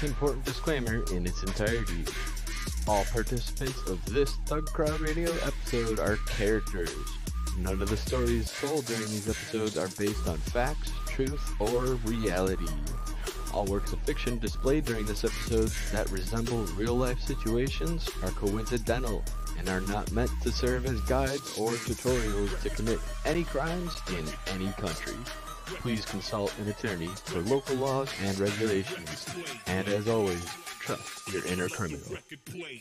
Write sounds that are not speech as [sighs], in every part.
this important disclaimer in its entirety. All participants of this Thug Crowd Radio episode are characters. None of the stories told during these episodes are based on facts, truth, or reality. All works of fiction displayed during this episode that resemble real life situations are coincidental and are not meant to serve as guides or tutorials to commit any crimes in any country. Please consult an attorney for local laws and regulations. And as always, trust your inner criminal. Record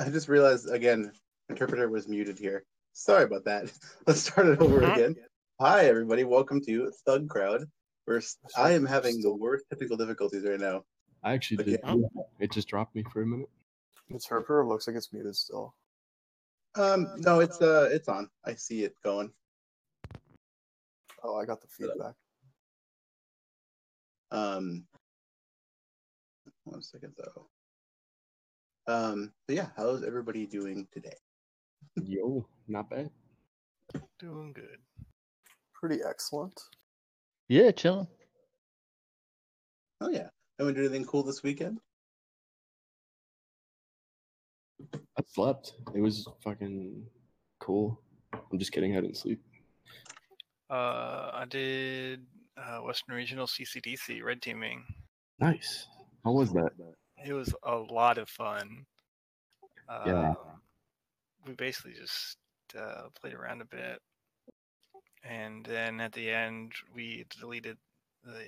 I just realized again, interpreter was muted here. Sorry about that. [laughs] Let's start it over again. Hi, everybody. Welcome to Thug Crowd. We're, I am having the worst technical difficulties right now. I actually did. Okay. It just dropped me for a minute. It's Interpreter looks like it's muted still. Um, no, it's uh, it's on. I see it going. Oh, I got the feedback. Um, one second though. Um, but yeah, how's everybody doing today? Yo, not bad. Doing good. Pretty excellent. Yeah, chilling. Oh yeah, anyone do anything cool this weekend? I slept. It was fucking cool. I'm just kidding. I didn't sleep. Uh, I did uh, Western Regional CCDC red teaming. Nice. How was that? It was a lot of fun. Uh, Yeah. We basically just uh, played around a bit, and then at the end we deleted the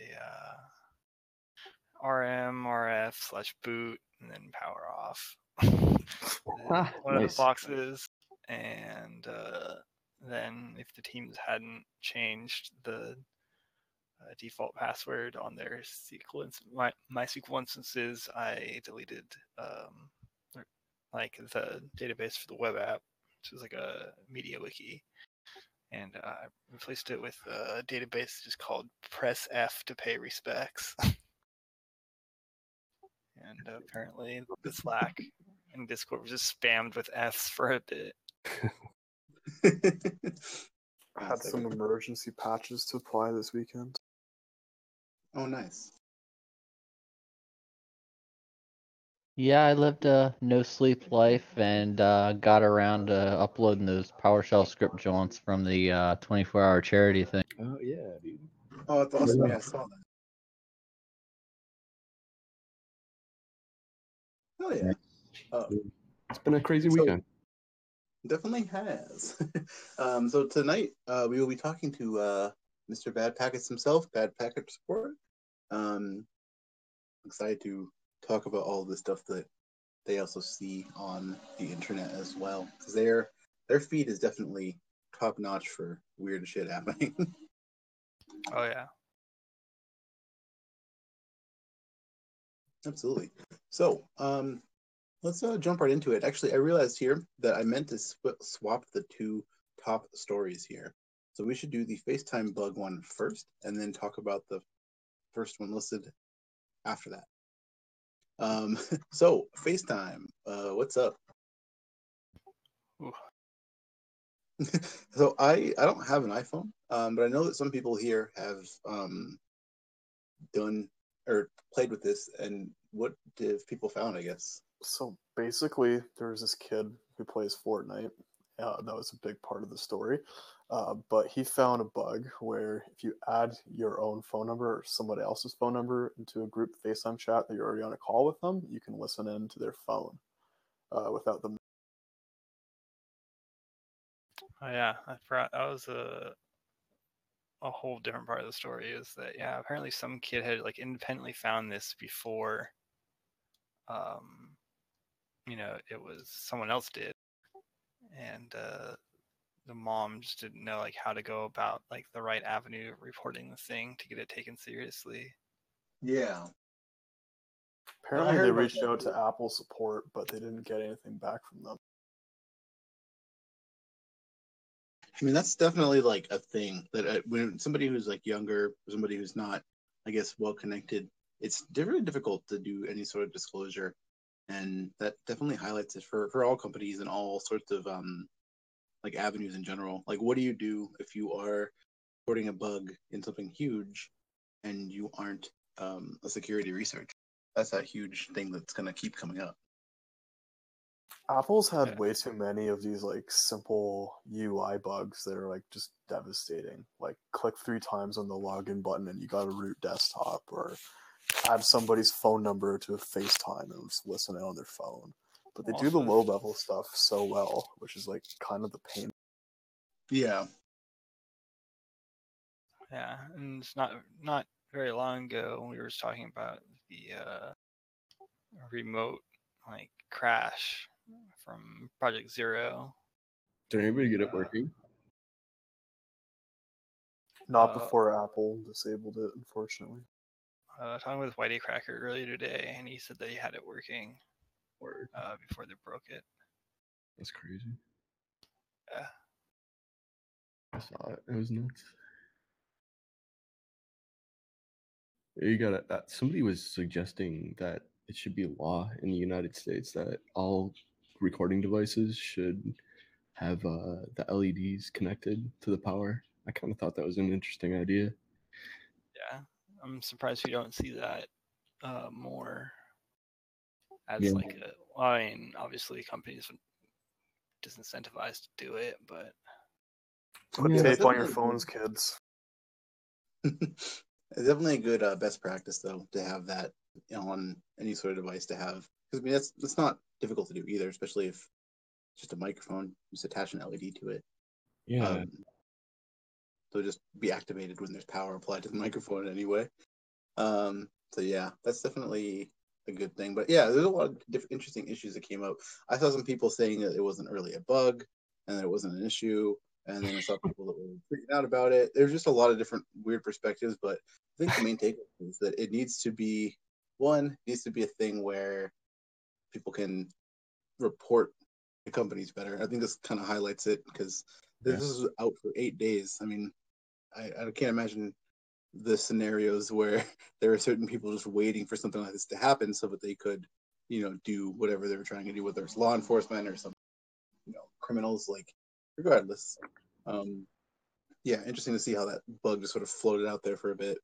uh, RM, RF slash boot, and then power off. [laughs] [laughs] One of the boxes, and uh, then if the teams hadn't changed the uh, default password on their SQL ins- my MySQL instances, I deleted um, like the database for the web app, which is like a media wiki, and uh, I replaced it with a database just called Press F to pay respects. [laughs] and uh, apparently the Slack and Discord was just spammed with Fs for a bit. [laughs] I had some emergency patches to apply this weekend. Oh, nice. Yeah, I lived a no sleep life and uh, got around to uploading those PowerShell script joints from the uh, 24 hour charity thing. Oh yeah, dude. Oh, that's awesome. Yeah, I saw that. Oh yeah, uh, It's been a crazy So- weekend. definitely has. [laughs] um, so tonight uh, we will be talking to uh, Mr. Bad Packets himself, Bad Packets Report. Um, excited to talk about all the stuff that they also see on the internet as well, because their their feed is definitely top notch for weird shit happening. [laughs] Oh yeah. Absolutely. So, um, let's uh, jump right into it. Actually, I realized here that I meant to sw- swap the two top stories here. So we should do the FaceTime bug one first, and then talk about the first one listed after that. Um, [laughs] so FaceTime, uh, what's up? [laughs] So I I don't have an iPhone, um, but I know that some people here have um, done or played with this, and what did people found? I guess. So basically, there was this kid who plays Fortnite. Uh, that was a big part of the story. Uh, but he found a bug where if you add your own phone number or somebody else's phone number into a group FaceTime chat that you're already on a call with them, you can listen in to their phone uh, without them. Oh yeah, I forgot that was a a whole different part of the story. Is that yeah? Apparently, some kid had like independently found this before. Um, you know, it was someone else did, and uh, the mom just didn't know like how to go about like the right avenue of reporting the thing to get it taken seriously. Yeah. Apparently, they reached that out to Apple support, but they didn't get anything back from them. I mean, that's definitely like a thing that uh, when somebody who's like younger, somebody who's not, I guess, well connected, it's very difficult to do any sort of disclosure, and that definitely highlights it for for all companies and all sorts of um like avenues in general. Like, what do you do if you are reporting a bug in something huge, and you aren't um, a security researcher? That's that huge thing that's gonna keep coming up. Apple's had Yeah. way too many of these like simple UI bugs that are like just devastating. Like click three times on the login button and you got a root desktop, or add somebody's phone number to a FaceTime and just listen in on their phone. But they do the low level stuff so well, which is like kind of the pain. Yeah, Yeah, and it's not not very long ago we were talking about the uh, remote like crash from Project Zero. Did anybody get Uh, it working? Not Uh, before Apple disabled it, unfortunately. Uh, talking with Whitey Cracker earlier today, and he said that he had it working Or uh, before they broke it. that's crazy. Yeah. I saw it. It was nuts. You got to That somebody was suggesting that it should be a law in the United States that all recording devices should have uh, the LEDs connected to the power. I kind of thought that was an interesting idea. Yeah, I'm surprised we don't see that uh, more as Yeah. like a. Well, I mean, obviously companies are disincentivized to do it, but Put Yeah. tape on your phones, kids. It's [laughs] definitely a good uh, best practice though to have that on any sort of device to have because I mean that's that's not difficult to do either, especially if it's just a microphone, just attach an LED to it. Yeah. Um, so it'll just be activated when there's power applied to the [laughs] microphone anyway. Um, so yeah, that's definitely a good thing. But yeah, there's a lot of different interesting issues that came up. I saw some people saying that it wasn't really a bug and that it wasn't an issue. And then I saw people that were freaking out about it. There's just a lot of different weird perspectives, but I think the main takeaway is that it needs to be one it needs to be a thing where people can report the companies better. I think this kind of highlights it because this Yeah. is out for eight days. I mean, I, I can't imagine the scenarios where [laughs] there are certain people just waiting for something like this to happen so that they could, you know, do whatever they were trying to do, whether it's law enforcement or some, you know, criminals. Like, regardless, um, yeah, interesting to see how that bug just sort of floated out there for a bit.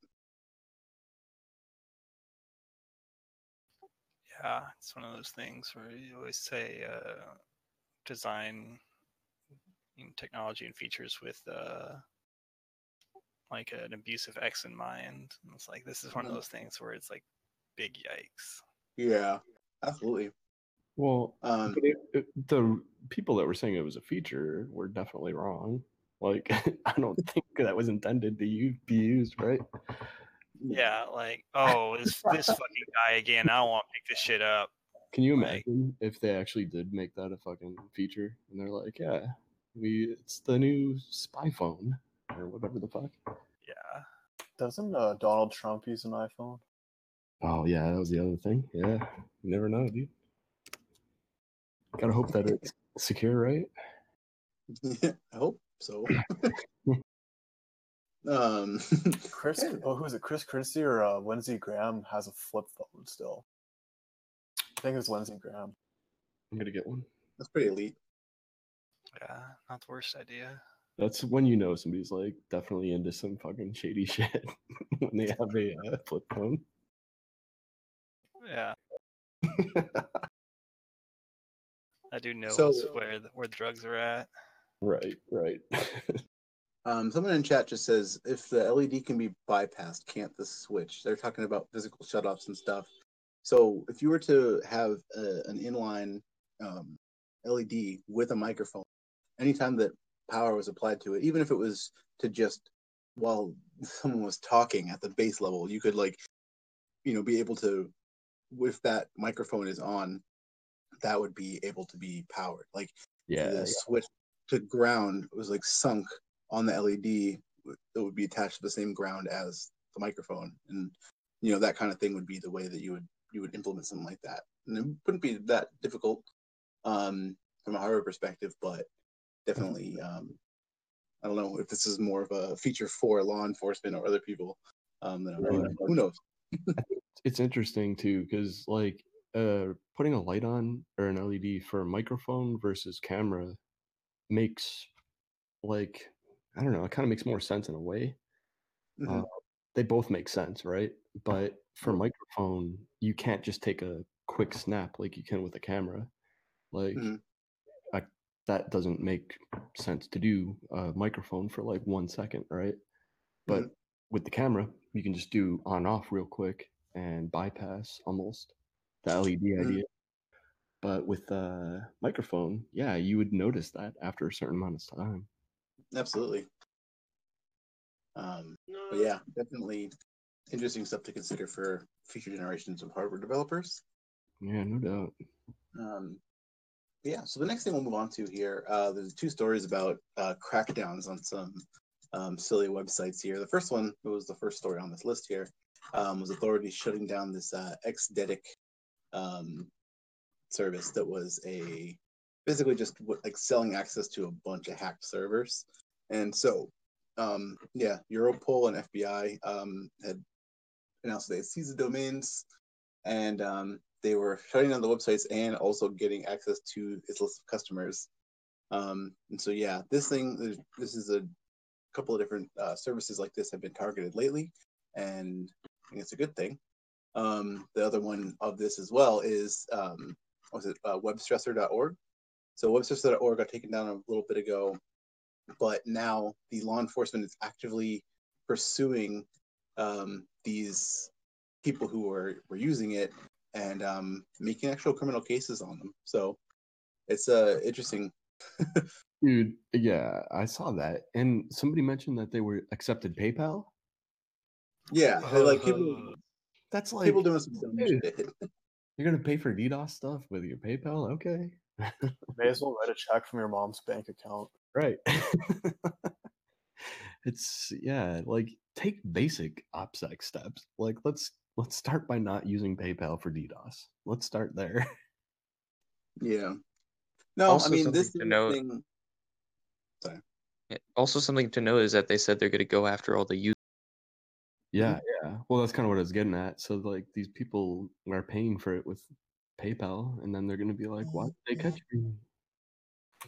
yeah, it's one of those things where you always say uh, design technology and features with uh, like an abusive X in mind. And it's like this is one of Mhm. those things where it's like big yikes. Yeah, absolutely. well, Um, But it, it, the people that were saying it was a feature were definitely wrong. Like, [laughs] I don't think that was intended to u- be used, right? Yeah, like oh this this fucking guy again. I don't want to pick this shit up. Can you Like- imagine if they actually did make that a fucking feature and they're like, yeah, we it's the new spy phone or whatever the fuck. Yeah, Doesn't uh, Donald Trump use an iPhone? Oh yeah, that was the other thing. Yeah, you never know, dude. Gotta hope that it's secure, right? I hope so. [laughs] um, [laughs] Chris, oh, who is it? Chris Christie or uh, Lindsey Graham has a flip phone still. I think it's was Lindsey Graham. I'm gonna get one. that's pretty elite. yeah, not the worst idea. That's when you know somebody's like definitely into some fucking shady [laughs] shit when they have a uh, flip phone. Yeah, [laughs] I do know So- where the, where the drugs are at. right, right. [laughs] Um, someone in chat just says if the LED can be bypassed, can't the switch? They're talking about physical shutoffs and stuff. So if you were to have a, an inline um, LED with a microphone, anytime that power was applied to it, even if it was to just while [laughs] someone was talking at the base level, you could like, you know, be able to, if that microphone is on, that would be able to be powered. Like yeah, the switch to ground was like sunk on the LED that would be attached to the same ground as the microphone, and you know that kind of thing would be the way that you would you would implement something like that, and it wouldn't be that difficult um, from a hardware perspective, but definitely um, I don't know if this is more of a feature for law enforcement or other people. Um, than Right. who knows? it's interesting too because like uh putting a light on or an led for a microphone versus camera makes like i don't know it kind of makes more sense in a way Mhm. uh, they both make sense right but for microphone you can't just take a quick snap like you can with a camera like Mhm. I, that doesn't make sense to do a microphone for like one second right? But with the camera you can just do on off real quick and bypass almost the led idea. But with a microphone yeah you would notice that after a certain amount of time. Absolutely. Um, but yeah, definitely interesting stuff to consider for future generations of hardware developers. yeah no doubt. Um, yeah, so the next thing we'll move on to here, uh, there's two stories about uh, crackdowns on some um, silly websites here. The first one, it was the first story on this list here, um, was authorities shutting down this uh, Xdedic um, service that was a basically just like selling access to a bunch of hacked servers. And so, um, yeah, Europol and FBI um, had announced they had seized the domains and um, they were shutting down the websites and also getting access to its list of customers. Um, and so, yeah, this thing, this is a couple of different uh, services like this have been targeted lately, and I think it's a good thing. Um, the other one of this as well is, um, was it, uh, webstresser.org? So, webstresser.org got taken down a little bit ago, but now the law enforcement is actively pursuing um, these people who were, were using it and um, making actual criminal cases on them. So it's uh, interesting. dude yeah i saw that and somebody mentioned that they were accepted paypal Yeah, they're like people, that's like people doing some dumb shit. you're gonna pay for ddos stuff with your paypal okay [laughs] May as well write a check from your mom's bank account. right [laughs] it's yeah like take basic opsec steps like let's let's start by not using paypal for ddos let's start there [laughs] Yeah. No, Also I mean this is something to note- thing. Yeah, Also, something to note is that they said they're going to go after all the users. yeah yeah well that's kind of what i was getting at so like these people are paying for it with paypal and then they're gonna be like why mm, did they catch me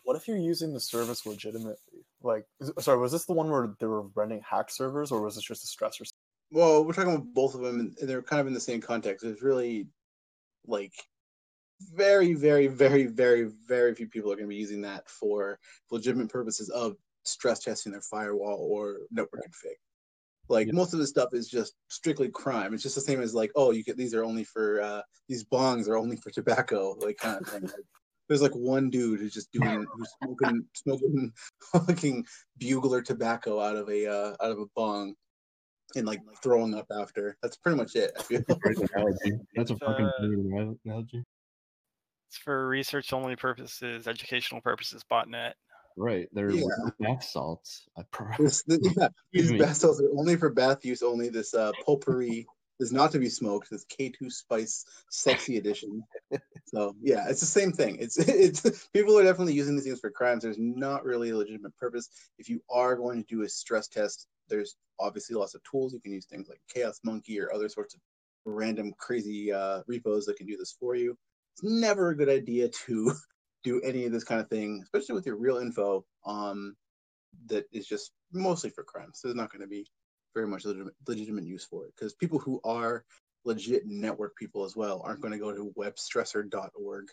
What if you're using the service legitimately? Like, sorry, was this the one where they were renting hack servers, or was this just a stressor? Well, we're talking about both of them, and they're kind of in the same context. There's really like very, very, very, very, very few people are going to be using that for legitimate purposes of stress testing their firewall or network config. Like Yeah. most of this stuff is just strictly crime. It's just the same as like, oh, you get these are only for uh, these bongs are only for tobacco, like kind of thing. Like, there's like one dude who's just doing who's smoking smoking [laughs] fucking bugler tobacco out of a uh, out of a bong and like throwing up after. That's pretty much it. I feel. Great. That's a fucking uh, great analogy. It's for research only purposes, educational purposes, botnet. Right. They're Yeah. bath salts. I pro- This, th- [laughs] yeah, these bath salts are only for bath use only. This uh, potpourri is not to be smoked. This K2 Spice Sexy Edition. So yeah, it's the same thing. It's [laughs] it's people are definitely using these things for crimes. There's not really a legitimate purpose. If you are going to do a stress test, there's obviously lots of tools. You can use things like Chaos Monkey or other sorts of random crazy uh, repos that can do this for you. It's never a good idea to [laughs] do any of this kind of thing, especially with your real info. Um, that is just mostly for crimes. There's not going to be very much legitimate, legitimate use for it because people who are legit network people as well aren't going to go to webstresser.org.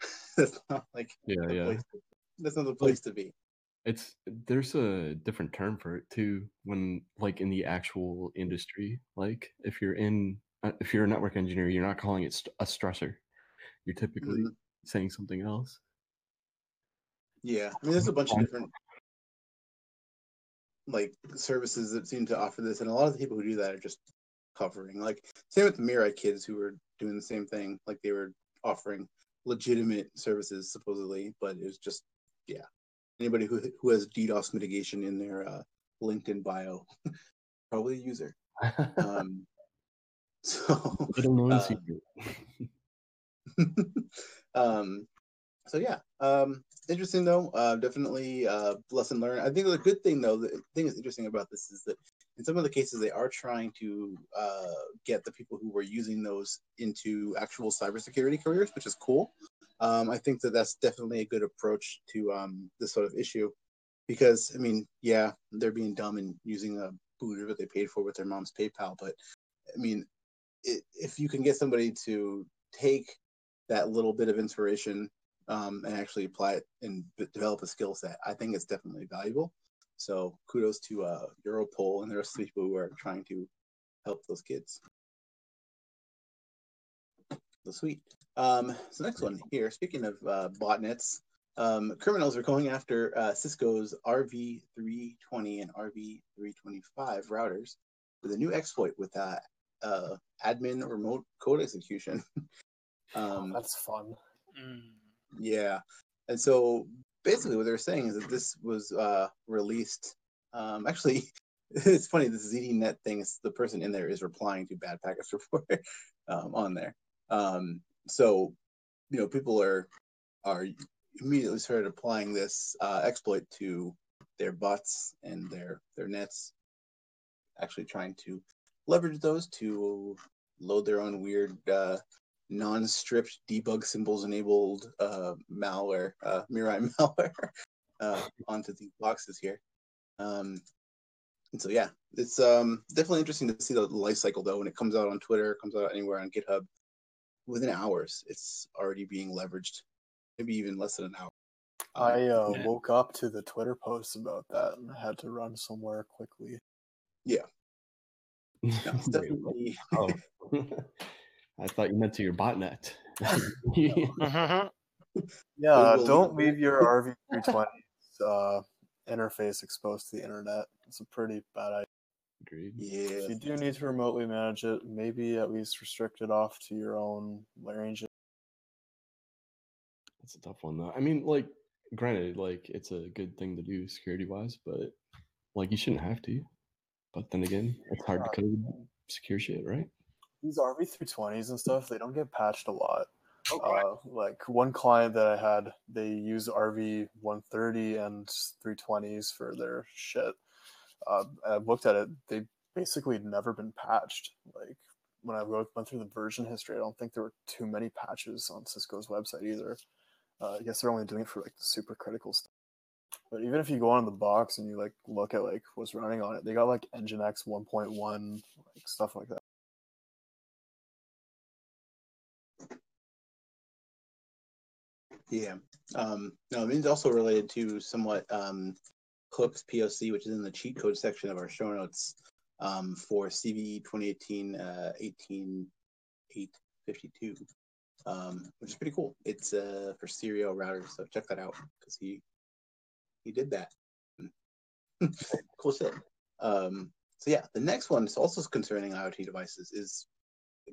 [laughs] that's not like Yeah, the yeah. place to, that's not the place to be. It's there's a different term for it too. When like in the actual industry, like if you're in uh, if you're a network engineer, you're not calling it a stressor. You're typically Mhm. saying something else. Yeah, I mean, there's a bunch of different like services that seem to offer this, and a lot of the people who do that are just covering. Like same with the Mirai kids who were doing the same thing. Like they were offering legitimate services supposedly, but it was just yeah. Anybody who who has DDoS mitigation in their uh, LinkedIn bio, [laughs] probably a user. [laughs] Um, [laughs] so secret. um, so yeah, um, interesting though. Uh, definitely uh, lesson learned. I think the good thing though, the thing that's interesting about this is that in some of the cases they are trying to uh, get the people who were using those into actual cybersecurity careers, which is cool. Um, I think that that's definitely a good approach to um, this sort of issue because I mean, yeah, they're being dumb and using a booter that they paid for with their mom's PayPal, but I mean, it, if you can get somebody to take that little bit of inspiration um, and actually apply it and b- develop a skill set, I think it's definitely valuable. So kudos to uh, Europol and the rest of the people who are trying to help those kids. So sweet. Um, so next one here. Speaking of uh, botnets, um, criminals are going after uh, Cisco's RV320 and RV325 routers with a new exploit with uh, uh, admin remote code execution. [laughs] um, That's fun. Mm. Yeah. And so basically what they're saying is that this was uh, released. Um, actually, [laughs] it's funny, this ZDNet thing, is the person in there is replying to bad packets [laughs] report um, on there. Um, so, you know, people are are immediately started applying this uh, exploit to their bots and their their nets, actually trying to leverage those to load their own weird uh, non-stripped debug symbols enabled uh, malware, uh, Mirai [laughs] malware, uh, [laughs] onto these boxes here. Um, and so yeah, it's um, definitely interesting to see the life cycle though. When it comes out on Twitter, comes out anywhere on GitHub, within hours, it's already being leveraged. Maybe even less than an hour. Um, I uh, Yeah. woke up to the Twitter post about that and had to run somewhere quickly. yeah, [laughs] it's definitely. oh. I thought you meant to your botnet. Mhm. [laughs] Yeah, don't leave- leave your [laughs] RV320 uh, interface exposed to the internet. It's a pretty bad idea. Agreed. yeah, If you do need to remotely manage it, maybe at least restrict it off to your own range. That's a tough one though. I mean, like, granted, like it's a good thing to do security wise, but like you shouldn't have to. But then again, it's hard to code secure shit, right? These RV320s [laughs] and stuff, they don't get patched a lot. Oh, Uh, like one client that I had, they use RV 130 and 320s for their shit. Uh, I looked at it; they basically never been patched. Like when I went through the version history, I don't think there were too many patches on Cisco's website either. Uh, I guess they're only doing it for like the super critical stuff. But even if you go on the box and you like look at like what's running on it, they got like Nginx 1.1, like stuff like that. Yeah. Um, no, I mean, it's also related to somewhat um, Hook's POC, which is in the cheat code section of our show notes um, for CVE 2018 uh, 18852, um, which is pretty cool. It's uh, for Cerio routers, so check that out because he he did that. [laughs] cool shit. Um, so yeah, the next one is also concerning IoT devices. Is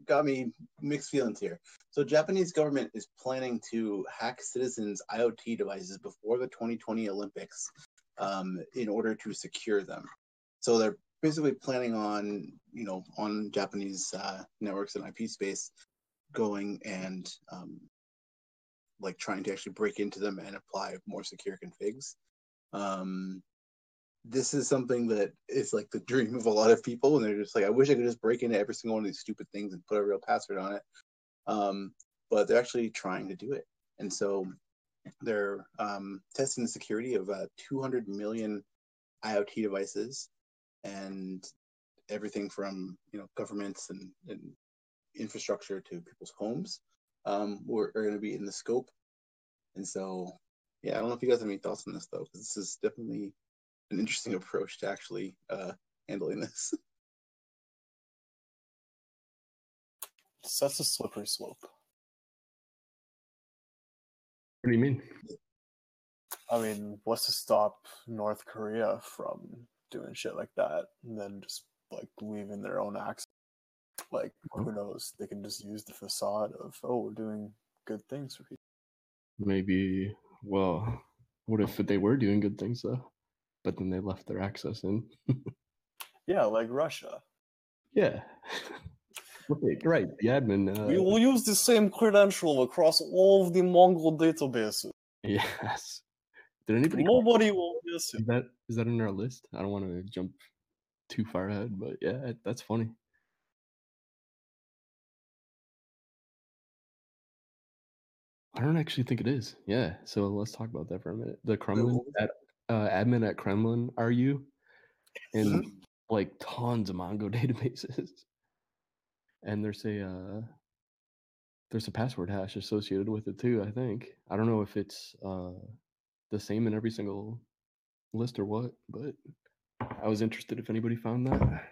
got me mixed feelings here. So Japanese government is planning to hack citizens' IoT devices before the 2020 Olympics um, in order to secure them. So they're basically planning on, you know, on Japanese uh, networks and IP space, going and um, like trying to actually break into them and apply more secure configs. Um, this is something that is like the dream of a lot of people, and they're just like, I wish I could just break into every single one of these stupid things and put a real password on it. Um, but they're actually trying to do it, and so they're um, testing the security of uh, 200 million IoT devices, and everything from you know governments and, and infrastructure to people's homes um, were, are going to be in the scope. And so, yeah, I don't know if you guys have any thoughts on this though, because this is definitely an interesting approach to actually uh, handling this. [laughs] That's a slippery slope. What do you mean? I mean, what's to stop North Korea from doing shit like that and then just like leaving their own access? Like, who knows? They can just use the facade of, oh, we're doing good things for people. Maybe. Well, what if they were doing good things though, but then they left their access in? Yeah, like Russia. yeah. [laughs] Okay, right. The admin. Uh, We will use the same credential across all of the Mongo databases. Yes. Did anybody? Nobody will miss it. Is that is that in our list? I don't want to jump too far ahead, but yeah, that's funny. I don't actually think it is. Yeah, so let's talk about that for a minute. The Kremlin, what was at, uh, admin at Kremlin, are you? And Mhm. like tons of Mongo [laughs] databases, and there's a uh, there's a password hash associated with it too. I think I don't know if it's uh, the same in every single list or what, but I was interested if anybody found that.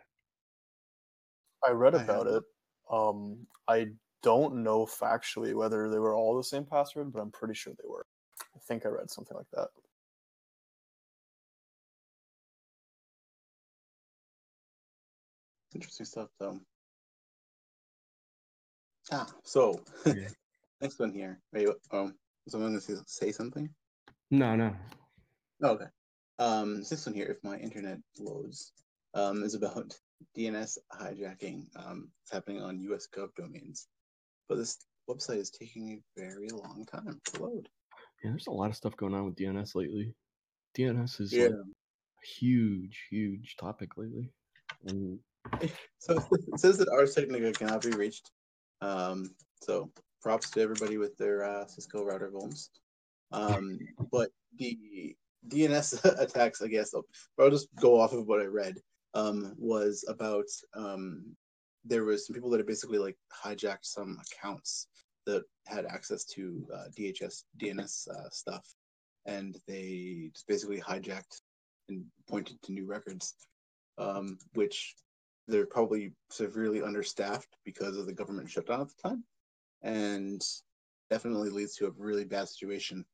I read about have- it. Um, I don't know factually whether they were all the same password, but I'm pretty sure they were. I think I read something like that. Interesting stuff, though. Ah, so Yeah. [laughs] next one here. Wait, um, someone going to say something? No, no. Oh, okay. Um, this one here, if my internet loads, um, is about [laughs] DNS hijacking. Um, it's happening on US Gov domains, but this website is taking a very long time to load. Yeah, there's a lot of stuff going on with DNS lately. DNS is Yeah. like a huge, huge topic lately. And So it says that Ars Technica cannot be reached. Um, so props to everybody with their uh, Cisco router vulns. Um, but the DNS [laughs] attacks, I guess, I'll, I'll just go off of what I read. Um, was about um, there was some people that had basically like hijacked some accounts that had access to uh, DHS DNS uh, stuff, and they just basically hijacked and pointed to new records, um, which they're probably severely understaffed because of the government shutdown at the time, and definitely leads to a really bad situation.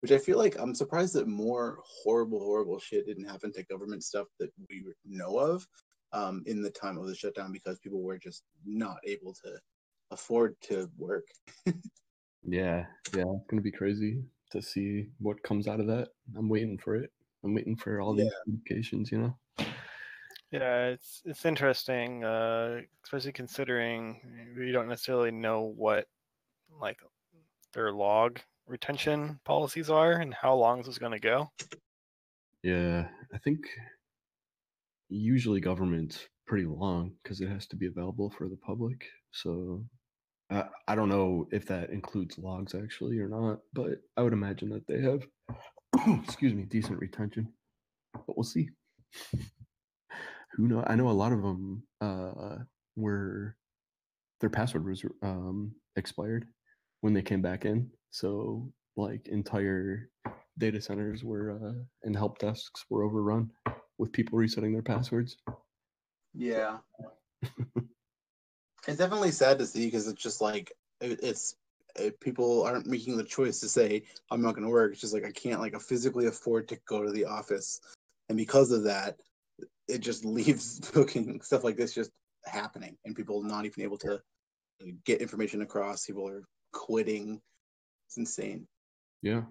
Which I feel like I'm surprised that more horrible, horrible shit didn't happen to government stuff that we know of um, in the time of the shutdown because people were just not able to afford to work. [laughs] yeah, yeah, it's gonna be crazy to see what comes out of that. I'm waiting for it. I'm waiting for all these communications, you know. Yeah, it's it's interesting, uh, especially considering we don't necessarily know what like their log retention policies are and how long this is going to go. Yeah, I think usually government's pretty long because it has to be available for the public. So I, I don't know if that includes logs actually or not, but I would imagine that they have, [clears throat] excuse me, decent retention. But we'll see. Who know? I know a lot of them uh, were their password was um, expired when they came back in. So like entire data centers were uh, and help desks were overrun with people resetting their passwords. Yeah. [laughs] it's definitely sad to see because it's just like it, it's it, people aren't making the choice to say I'm not going to work. It's just like I can't like physically afford to go to the office, and because of that, it just [laughs] leaves booking stuff like this just happening, and people not even able to get information across. People are quitting. It's insane. Yeah,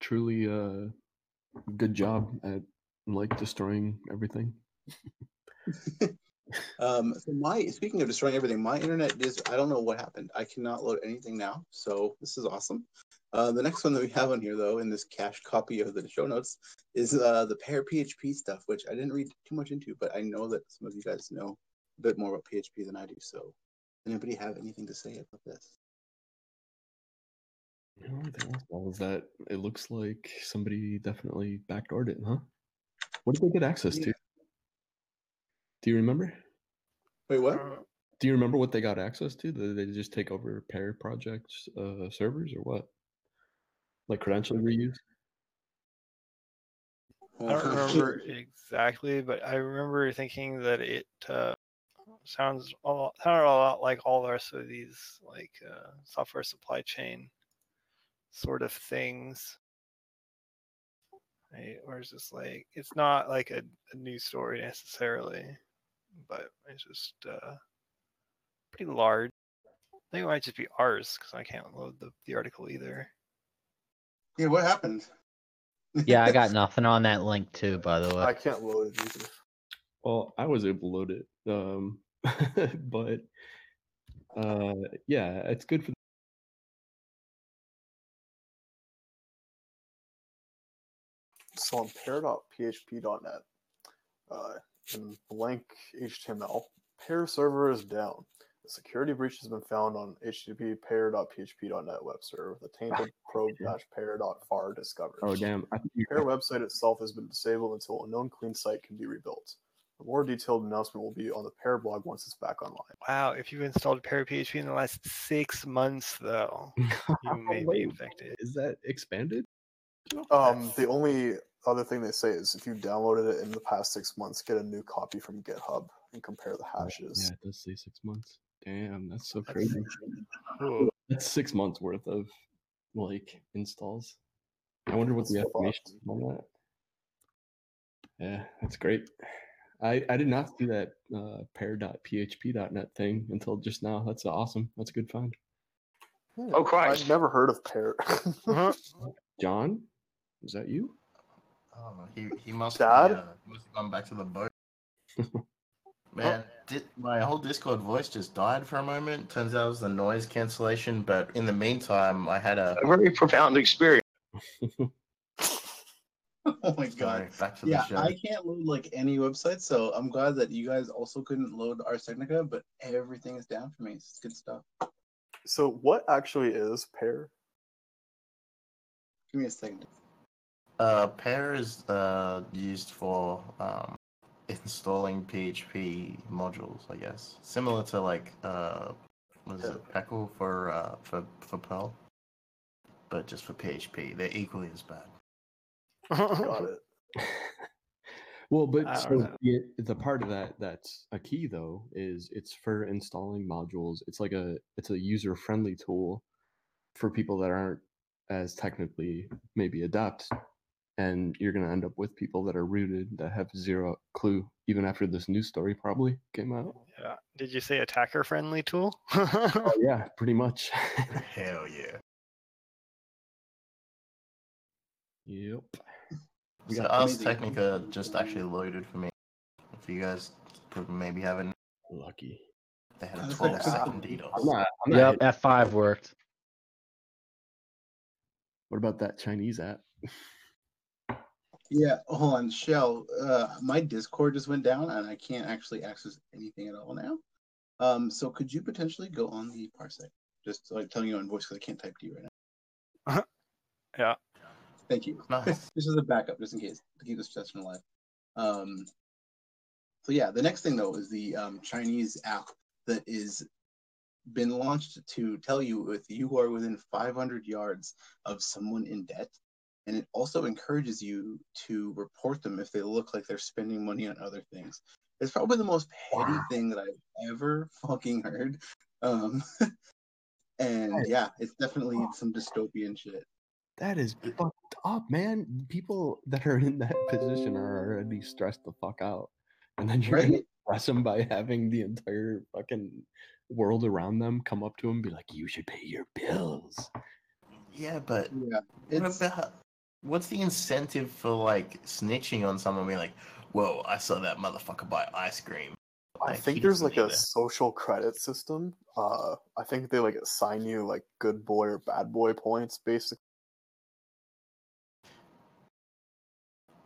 truly uh, good job at like destroying everything. [laughs] Um, so my speaking of destroying everything, my internet is I don't know what happened. I cannot load anything now, so this is awesome. Uh, the next one that we have on here, though, in this cache copy of the show notes, is uh, the PEAR PHP stuff, which I didn't read too much into, but I know that some of you guys know a bit more about PHP than I do. So, anybody have anything to say about this? You know, the last one was that it looks like somebody definitely backdoored it, huh? What did they get access Yeah. to? Do you remember? Wait, what? Uh, Do you remember what they got access to? Did they just take over PEAR Project's uh, servers or what? Like credential reuse? I don't remember exactly, but I remember thinking that it uh, sounds a lot, sounded a lot like all the rest of these like uh, software supply chain sort of things. Right? Or it's just like it's not like a, a news story necessarily, but it's just uh, pretty large. I think it might just be ours because I can't load the, the article either. Yeah, what happened? Yeah, I got [laughs] nothing on that link too, by the way. I can't load it either. Well, I was able to load it, um, [laughs] but uh, yeah, it's good for. So on pear.php.net, uh, in blank HTML, PEAR server is down. A security breach has been found on HTTP pear.php.net web server. The tainted probe dash pear.phar discovered. Oh damn! The think PEAR website itself has been disabled until a known clean site can be rebuilt. A more detailed announcement will be on the PEAR blog once it's back online. Wow, if you've installed PEAR PHP in the last six months, though, [laughs] you may be infected. Is that expanded? Um, the only other thing they say is if you downloaded it in the past six months, get a new copy from GitHub and compare the hashes. Yeah, it does say six months. Damn, that's so crazy. Ooh, That's six months worth of like installs. I wonder what the That's estimation fucked. is on that. Yeah, that's great. I I did not see that uh, pear.php.net thing until just now. That's awesome. That's a good find. Yeah, Oh, Christ. I've never heard of PEAR. Uh-huh. [laughs] John, is that you? Oh, he he must Dad? Be, uh, must have gone back to the boat. [laughs] Man, di- my whole Discord voice just died for a moment. Turns out it was the noise cancellation, but in the meantime, I had a A very profound experience. [laughs] Oh my sorry, god. back to the Yeah, show. I can't load like any website, so I'm glad that you guys also couldn't load Ars Technica, but everything is down for me. It's good stuff. so, what actually is PEAR? Give me a second. Uh, PEAR is uh, used for um, installing PHP modules, I guess, similar to like uh, what is it, PECL for uh, for for Perl, but just for PHP. They're equally as bad. Got it. [laughs] well, but so the, the part of that that's a key though is it's for installing modules. It's like a it's a user friendly tool for people that aren't as technically maybe adept, and you're gonna end up with people that are rooted that have zero clue even after this news story probably came out. yeah. Did you say attacker friendly tool? Oh [laughs] yeah, pretty much. Hell [laughs] yeah! yep. We So got Ars. Technica just actually loaded for me. If you guys could maybe haven't, lucky. they had a Ars 12 Technica. second DDoS. I'm not. I'm Yep, hitting- F five worked. What about that Chinese app? [laughs] Yeah, hold on, Shell. Uh, my Discord just went down, and I can't actually access anything at all now. Um, so could you potentially go on the Parsec? Just like telling you on voice because I can't type to you right now. Uh-huh. [laughs] yeah. Thank you. [laughs] Nice. this is a backup just in case to keep this session alive. Um, so yeah, the next thing though is the um, Chinese app that is been launched to tell you if you are within 500 yards of someone in debt, and it also encourages you to report them if they look like they're spending money on other things. It's probably the most petty Wow. thing that I've ever [laughs] fucking heard. Um, [laughs] and Right. yeah, it's definitely some dystopian shit. That is fucked up, man. People that are in that position are already stressed the fuck out, and then you're gonna Right? stress them by having the entire fucking world around them come up to them and be like, "You should pay your bills." Yeah, but Yeah, what it's about what's the incentive for like snitching on someone? Being like, "Whoa, I saw that motherfucker buy ice cream." I Like, think there's doesn't like a social credit system. Uh, I think they like assign you like good boy or bad boy points, basically.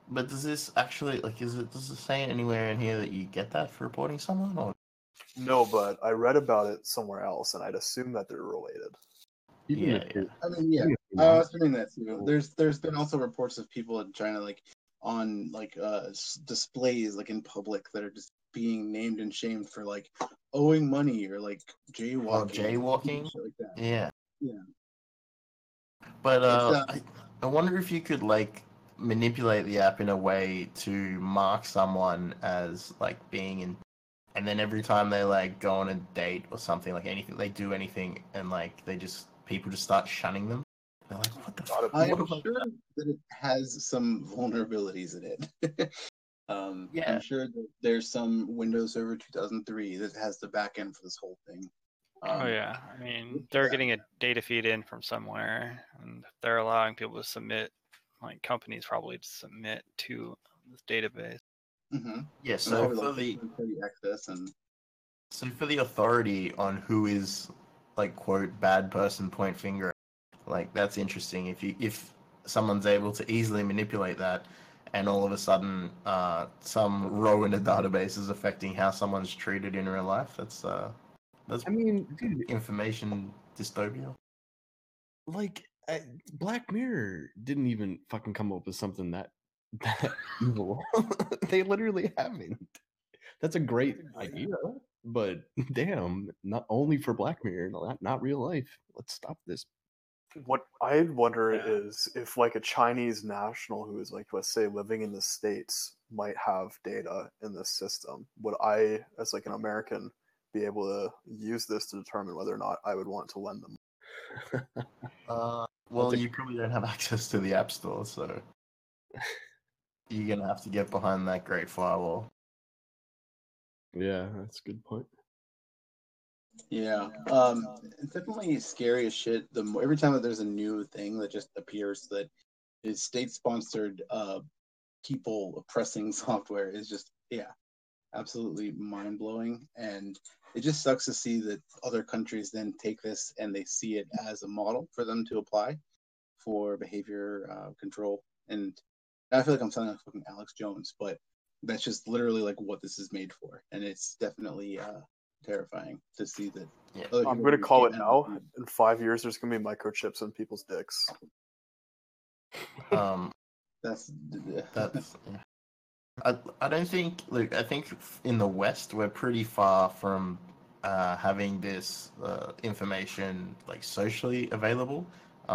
But does this actually like is it does it say anywhere in here that you get that for reporting someone or No, but I read about it somewhere else, and I'd assume that they're related. Even Yeah, if you're- I mean, yeah, even if you're I was assuming that too. There's there's been also reports of people in China like on like uh displays like in public that are just being named and shamed for like owing money or like jaywalking. Well, jaywalking. like that. Yeah. Yeah. But uh, uh, I, I wonder if you could like manipulate the app in a way to mark someone as like being in, and then every time they like go on a date or something, like anything they do anything, and like they just people just start shunning them. They're like, what the fuck? I am sure that?" that it has some vulnerabilities in it. [laughs] um, Yeah. I'm sure that there's some Windows Server 2003 that has the back end for this whole thing. oh Um, yeah, I mean they're yeah. getting a data feed in from somewhere, and they're allowing people to submit, like companies probably to submit to this database. Mm-hmm. Yeah. So for like, the access and So for the authority on who is like quote bad person point finger, like that's interesting. If you if someone's able to easily manipulate that, and all of a sudden uh, some row in a database is affecting how someone's treated in real life, that's uh that's I mean, dude, information dystopia. like uh, Black Mirror didn't even fucking come up with something that [laughs] that evil. [laughs] they literally haven't. That's a great idea, but [laughs] damn, not only for Black Mirror, not not real life. Let's stop this. What I wonder Yeah. is if like a Chinese national who is like let's say living in the states might have data in this system, would I as like an American be able to use this to determine whether or not I would want to lend them? [laughs] Uh, well, you probably don't have [laughs] access to the app store, so you're gonna have to get behind that great firewall. Yeah, that's a good point. Yeah, um, it's definitely scary as shit. The more, every time that there's a new thing that just appears that is state-sponsored, uh, people oppressing [laughs] software is just yeah, absolutely mind-blowing, and it just sucks to see that other countries then take this and they see it as a model for them to apply for behavior uh, control. And I feel like I'm sounding like fucking Alex Jones, but that's just literally like what this is made for, and it's definitely uh, terrifying to see that. Yeah. I'm going to call it and- now. In five years, there's going to be microchips in people's dicks. [laughs] Um, That's That's. [laughs] yeah. I, I don't think. Look, I think in the West we're pretty far from uh, having this uh, information like socially available, uh,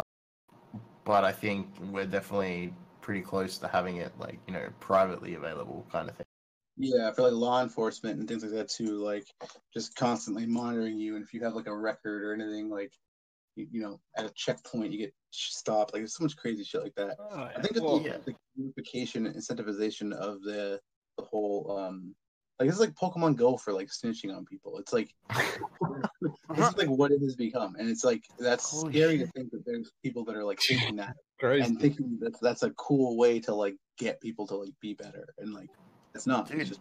but I think we're definitely pretty close to having it like you know privately available kind of thing. Yeah for like law enforcement and things like that too. Like just constantly monitoring you, and if you have like a record or anything, like you, you know, at a checkpoint you get stopped. Like there's so much crazy shit like that. Oh, I think it's well, the, the gamification and incentivization of the the whole um like it's like Pokemon Go for like snitching on people. It's like [laughs] this is like what it has become, and it's like that's Holy scary to think that there's people that are like [laughs] thinking that Christ. and thinking that that's a cool way to like get people to like be better, and like it's not. Dude, It's just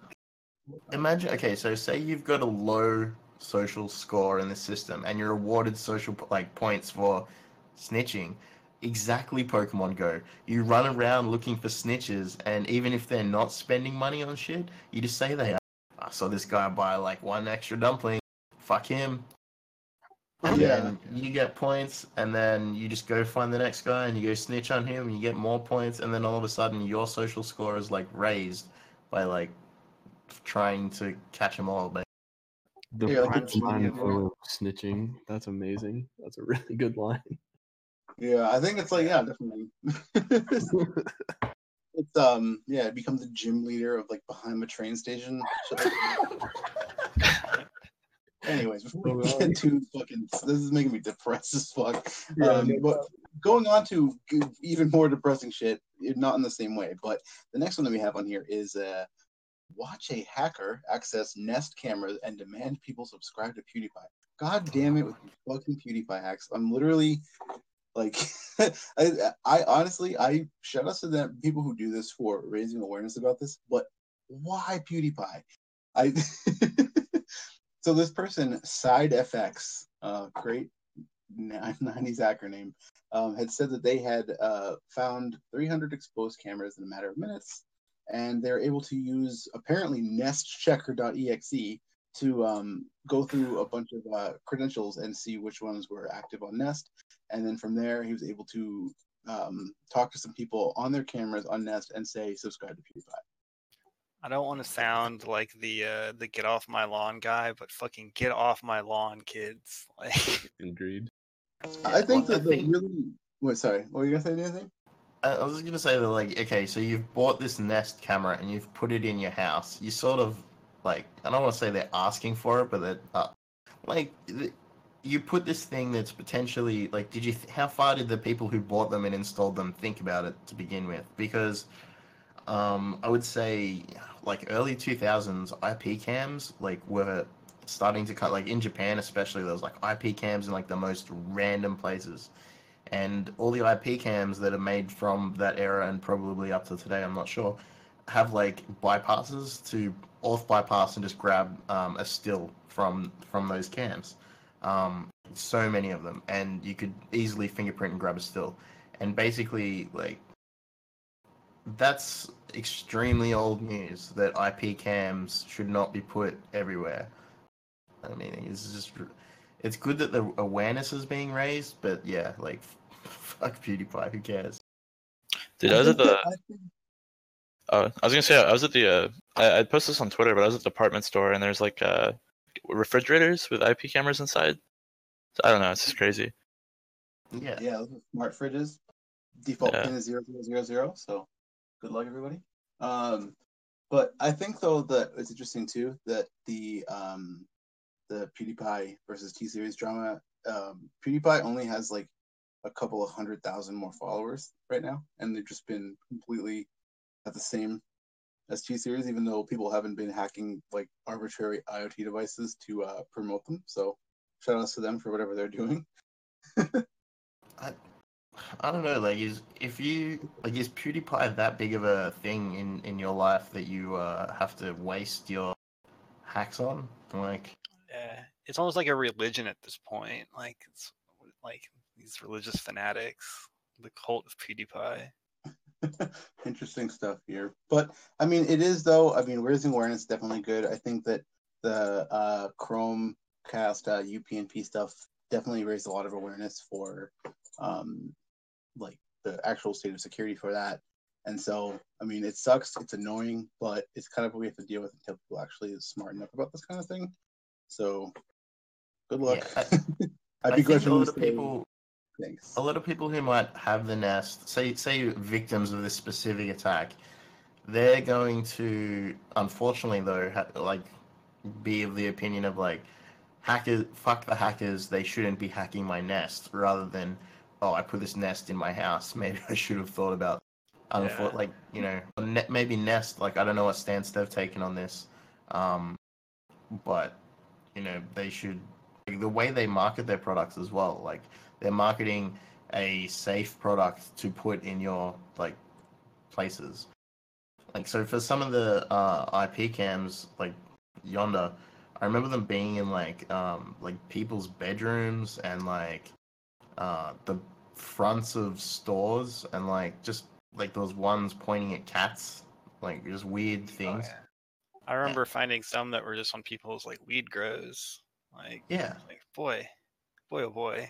Imagine, okay, so say you've got a low social score in the system, and you're awarded social like points for snitching. Exactly, Pokemon Go. You run around looking for snitches, and even if they're not spending money on shit, you just say they are. I saw this guy buy like one extra dumpling. Fuck him. And Yeah. then you get points, and then you just go find the next guy, and you go snitch on him, and you get more points, and then all of a sudden your social score is like raised by like trying to catch them all. But The Yeah, like prime line for snitching. That's amazing. That's a really good line. yeah, I think it's like yeah, definitely. [laughs] it's um yeah, it become the gym leader of like behind the train station. [laughs] shit like that. Anyways, before we get too fucking, this is making me depressed as fuck. Yeah, um, but going on to even more depressing shit, not in the same way. But the next one that we have on here is uh, watch a hacker access Nest cameras and demand people subscribe to PewDiePie. God damn it with these fucking PewDiePie hacks! I'm literally like, [laughs] I, I honestly, I shout out to the people who do this for raising awareness about this, but why PewDiePie? I [laughs] so this person side fx uh great 90s [laughs] acronym, um, had said that they had uh, found 300 exposed cameras in a matter of minutes and they're able to use apparently nestchecker.exe to um, go through a bunch of uh, credentials and see which ones were active on nest. And then from there he was able to um, talk to some people on their cameras on nest and say subscribe to pewdiepie I don't want to sound like the uh, the get off my lawn guy, but fucking get off my lawn, kids. [laughs] Like, Agreed. I think well, that I the think- really. Wait, sorry. What were you gonna say? Anything? I I was just gonna say that, like, okay, so you've bought this Nest camera and you've put it in your house. You sort of, like, I don't want to say they're asking for it, but they're, uh, like, th- you put this thing that's potentially, like, did you, th- how far did the people who bought them and installed them think about it to begin with? Because, um, I would say, like, early 2000s IP cams, like, were starting to cut, like, in Japan especially, there was, like, IP cams in, like, the most random places and all the IP cams that are made from that era and probably up to today, I'm not sure, have like bypasses to auth bypass and just grab um, a still from from those cams. Um, so many of them, and you could easily fingerprint and grab a still. And basically, like that's extremely old news that IP cams should not be put everywhere. I mean, it's just it's good that the awareness is being raised, but yeah, like [laughs] fuck PewDiePie, who cares? Dude, I was at the. that- I Uh, I was gonna say I was at the. Uh, I, I posted this on Twitter, but I was at the department store and there's like uh, refrigerators with IP cameras inside. So, I don't know. It's just crazy. Yeah, Yeah, smart fridges. Default Yeah. pin is zero zero zero zero. So good luck, everybody. Um, but I think though that it's interesting too that the um the PewDiePie versus T Series drama. Um, PewDiePie only has like a couple of hundred thousand more followers right now, and they've just been completely at the same as T Series, even though people haven't been hacking like arbitrary IoT devices to uh, promote them. So shout outs to them for whatever they're doing. [laughs] I, I don't know. Like, is if you like, is PewDiePie that big of a thing in in your life that you uh, have to waste your hacks on? Like, yeah, it's almost like a religion at this point. Like it's like these religious fanatics, the cult of PewDiePie. [laughs] Interesting stuff here. But I mean, it is though. I mean, raising awareness is definitely good. I think that the uh, Chromecast uh, UPnP stuff definitely raised a lot of awareness for um, like the actual state of security for that. And so, I mean, it sucks. It's annoying, but it's kind of what we have to deal with until people actually is smart enough about this kind of thing. So, good luck. Yeah, I- [laughs] I, I think a lot of people, thanks. a lot of people who might have the Nest, say say victims of this specific attack, they're going to, unfortunately though, ha- like, be of the opinion of like, hackers, fuck the hackers, they shouldn't be hacking my Nest, rather than, oh, I put this Nest in my house, [laughs] maybe I should have thought about. Unfor- Yeah. like you know, ne- maybe Nest. Like I don't know what stance they've taken on this, um, but you know they should like, the way they market their products as well. Like they're marketing a safe product to put in your like places. Like so for some of the uh, IP cams, like Yonder, I remember them being in like um like people's bedrooms and like uh the fronts of stores and like just like those ones pointing at cats, like just weird Oh, things. yeah. I remember finding some that were just on people's like weed grows. Like Yeah. like boy, boy oh boy.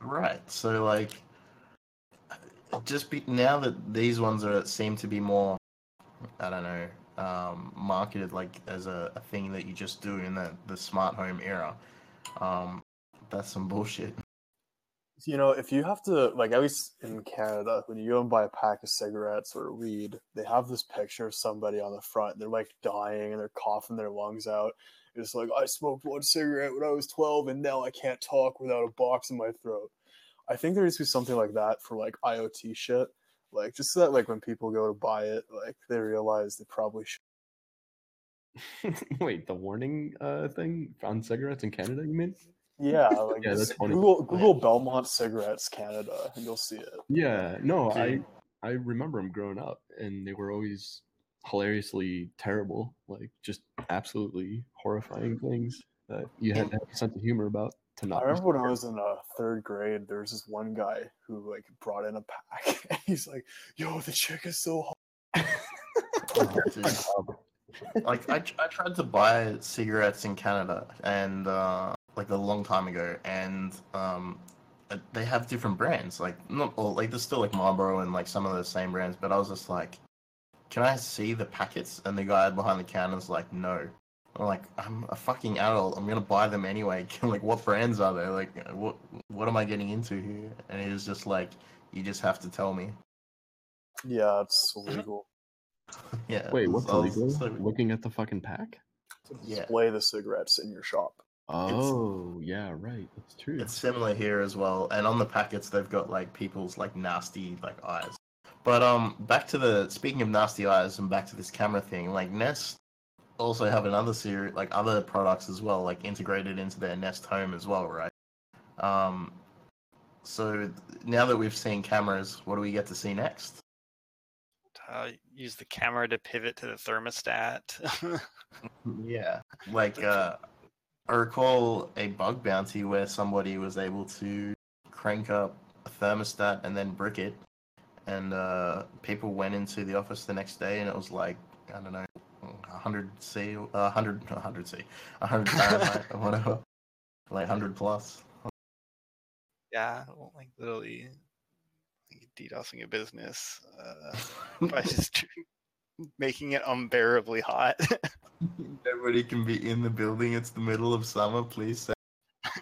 Right. So like just be now that these ones are seem to be more I don't know, um, marketed like as a, a thing that you just do in the, the smart home era. Um, that's some bullshit. You know, if you have to, like, at least in Canada, when you go and buy a pack of cigarettes or weed, they have this picture of somebody on the front. They're like dying and they're coughing their lungs out. It's like, I smoked one cigarette when I was 12 and now I can't talk without a box in my throat. I think there needs to be something like that for like IoT shit. Like, just so that, like, when people go to buy it, like, they realize they probably should. [laughs] Wait, the warning uh thing on cigarettes in Canada, you mean? Yeah, [laughs] like, Yeah, that's funny. Google, Google Belmont cigarettes Canada and you'll see it. Yeah, no, I Dude. I remember them growing up, and they were always hilariously terrible, like just absolutely horrifying things that you had to have a sense of humor about to not. I be remember when I was in uh, third grade, there was this one guy who like brought in a pack. [laughs] And he's like, "Yo, the chick is so hot." Oh, [laughs] like I, I tried to buy cigarettes in Canada and uh, like a long time ago, and um, uh, they have different brands. Like not all, like there's still like Marlboro and like some of the same brands, but I was just like, can I see the packets? And the guy behind the counter's like, no. I'm like, I'm a fucking adult. I'm gonna buy them anyway. [laughs] like, what brands are they? Like, what what am I getting into here? And he was just like, you just have to tell me. Yeah, it's [laughs] illegal. [laughs] yeah. Wait, what's so I was- illegal? so- Looking at the fucking pack? To Yeah. display the cigarettes in your shop. Oh, yeah, right. That's true. It's similar here as well, and on the packets they've got like people's like nasty like eyes. But um, back to the speaking of nasty eyes, and back to this camera thing. Like Nest also have another series, like other products as well, like integrated into their Nest Home as well, right? Um, so now that we've seen cameras, what do we get to see next? Uh, use the camera to pivot to the thermostat. [laughs] Yeah, like uh, I recall a bug bounty where somebody was able to crank up a thermostat and then brick it, and uh, people went into the office the next day and it was like I don't know, 100 C, uh, 100, 100 C, 100 Fahrenheit or whatever, [laughs] like 100 plus. yeah, well, like literally like, DDoSing a business uh, [laughs] by just [laughs] making it unbearably hot. [laughs] Nobody can be in the building. It's the middle of summer. Please say. [laughs]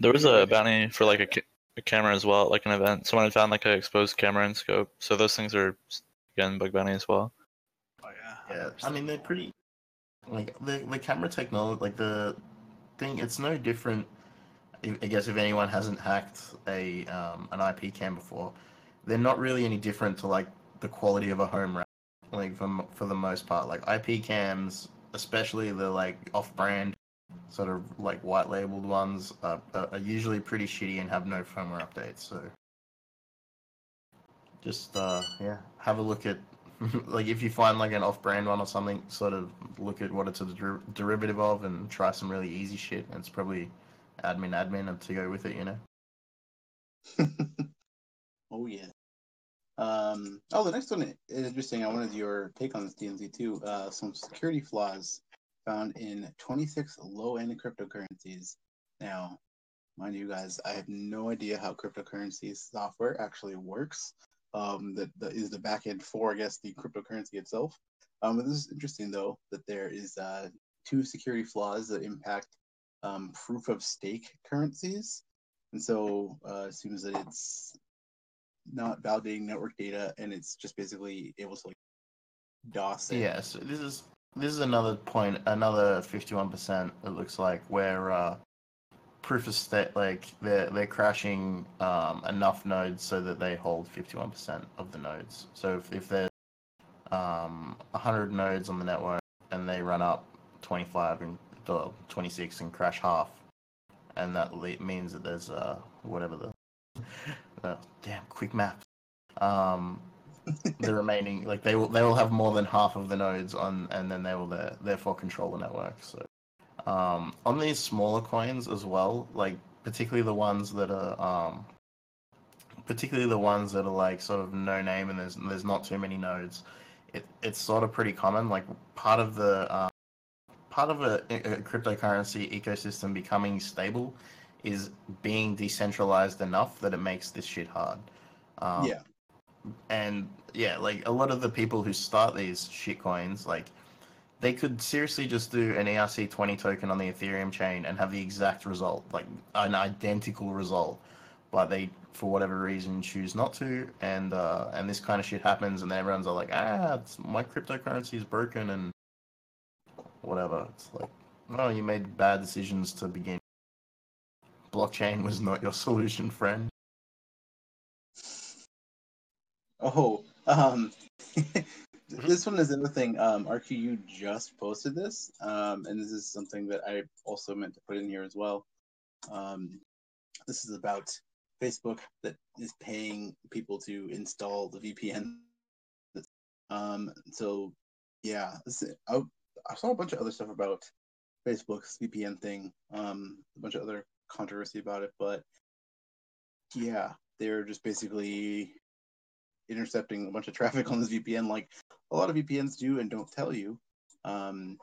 There was a bounty for like a, ca- a camera as well, like an event. Someone had found like an exposed camera and scope. So those things are again bug bounty as well. oh yeah. Yeah, I mean they're pretty. Like the the camera technology, like the thing, it's no different. I I guess if anyone hasn't hacked a um, an IP cam before, they're not really any different to like the quality of a home rack. Like for for the most part, like IP cams, especially the like off-brand, sort of like white labeled ones, are, are usually pretty shitty and have no firmware updates. So just uh yeah, have a look at [laughs] like if you find like an off-brand one or something, sort of look at what it's a der- derivative of and try some really easy shit. And it's probably admin admin to go with it, you know. [laughs] oh yeah. Um. Oh, the next one is interesting. I wanted your take on this DMZ too. Uh, some security flaws found in 26 low-end cryptocurrencies. Now, mind you guys, I have no idea how cryptocurrency software actually works. Um, that, that is the back end for, I guess, the cryptocurrency itself. Um, but this is interesting though that there is uh, two security flaws that impact um, proof of stake currencies, and so uh, it seems that it's not validating network data, and it's just basically able to like DOS it. Yeah, so this is this is another point, another fifty-one percent. It looks like where uh, proof of stake, like they're they're crashing um, enough nodes so that they hold fifty-one percent of the nodes. So if, if there's um, hundred nodes on the network and they run up twenty-five and uh, twenty-six and crash half, and that le- means that there's uh whatever the [laughs] uh, damn quick map. Um, [laughs] the remaining like they will they will have more than half of the nodes on and then they will there, therefore control the network so um on these smaller coins as well like particularly the ones that are um particularly the ones that are like sort of no name and there's there's not too many nodes it it's sort of pretty common like part of the um, part of a, a cryptocurrency ecosystem becoming stable is being decentralized enough that it makes this shit hard um, yeah. and yeah, like a lot of the people who start these shit coins, like they could seriously just do an ERC20 token on the Ethereum chain and have the exact result, like an identical result, but they, for whatever reason, choose not to, and uh, and this kind of shit happens, and everyone's all like, ah, it's, my cryptocurrency is broken, and whatever. It's like, no, you made bad decisions to begin. Blockchain was not your solution, friend. Oh, um, this one is another thing. Um, RQU just posted this, um, and this is something that I also meant to put in here as well. Um, this is about Facebook that is paying people to install the VPN. Um, so yeah, this, I, I saw a bunch of other stuff about Facebook's VPN thing. Um, a bunch of other controversy about it, but yeah, they're just basically intercepting a bunch of traffic on this VPN, like a lot of VPNs do and don't tell you. Um,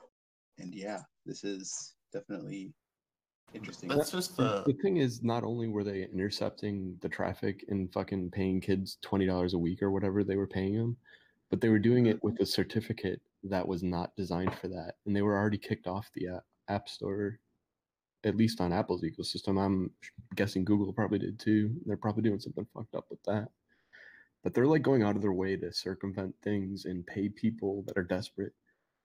and yeah, this is definitely interesting. That's just The- the thing is, not only were they intercepting the traffic and fucking paying kids twenty dollars a week or whatever they were paying them, but they were doing it with a certificate that was not designed for that, and they were already kicked off the app, app store. At least on Apple's ecosystem, I'm guessing Google probably did too. They're probably doing something fucked up with that. But they're like going out of their way to circumvent things and pay people that are desperate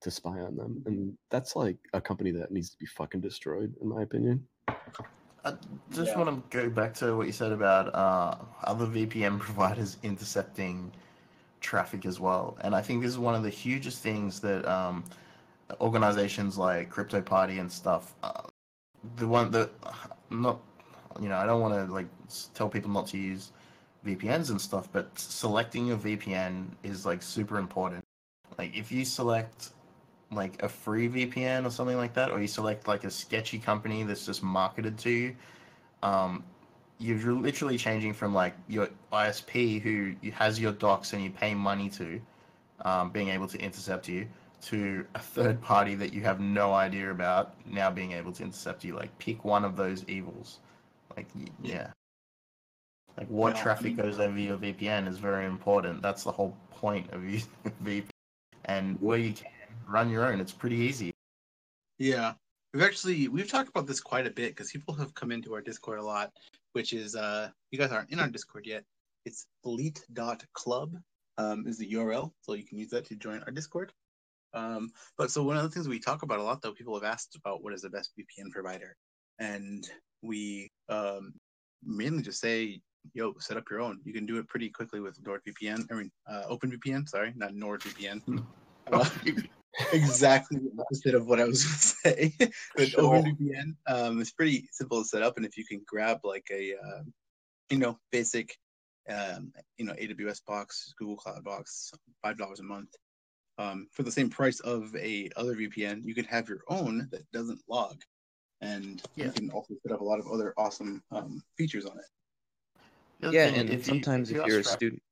to spy on them, and that's like a company that needs to be fucking destroyed, in my opinion. I just Yeah. want to go back to what you said about uh, other VPN [laughs] providers intercepting traffic as well. And I think this is one of the hugest things that um, organizations like Crypto Party and stuff, uh, the one that not, you know, I don't want to like tell people not to use VPNs and stuff, but selecting your VPN is like super important. Like if you select like a free VPN or something like that, or you select like a sketchy company that's just marketed to you, um, you're literally changing from like your ISP who has your docs and you pay money to, um, being able to intercept you, to a third party that you have no idea about now being able to intercept you. Like pick one of those evils. Like yeah. Like what Yeah, I traffic mean- goes over your VPN is very important. That's the whole point of using [laughs] VPN. And where you can run your own, it's pretty easy. Yeah, we've actually we've talked about this quite a bit because people have come into our Discord a lot, which is uh you guys aren't in our Discord yet. It's elite.club um, is the URL, so you can use that to join our Discord. Um, but so one of the things we talk about a lot though, people have asked about what is the best VPN provider, and we um, mainly just say, yo, set up your own. You can do it pretty quickly with NordVPN. I mean, uh, OpenVPN. Sorry, not NordVPN. Uh, [laughs] exactly the opposite of what I was going [laughs] to say. With Sure. OpenVPN, um, it's pretty simple to set up, and if you can grab like a, uh, you know, basic, um, you know, AWS box, Google Cloud box, five dollars a month, um, for the same price of a other VPN, you can have your own that doesn't log, and Yeah. you can also set up a lot of other awesome um, features on it. Yeah, and if you- sometimes if if you you're a are strapped- student,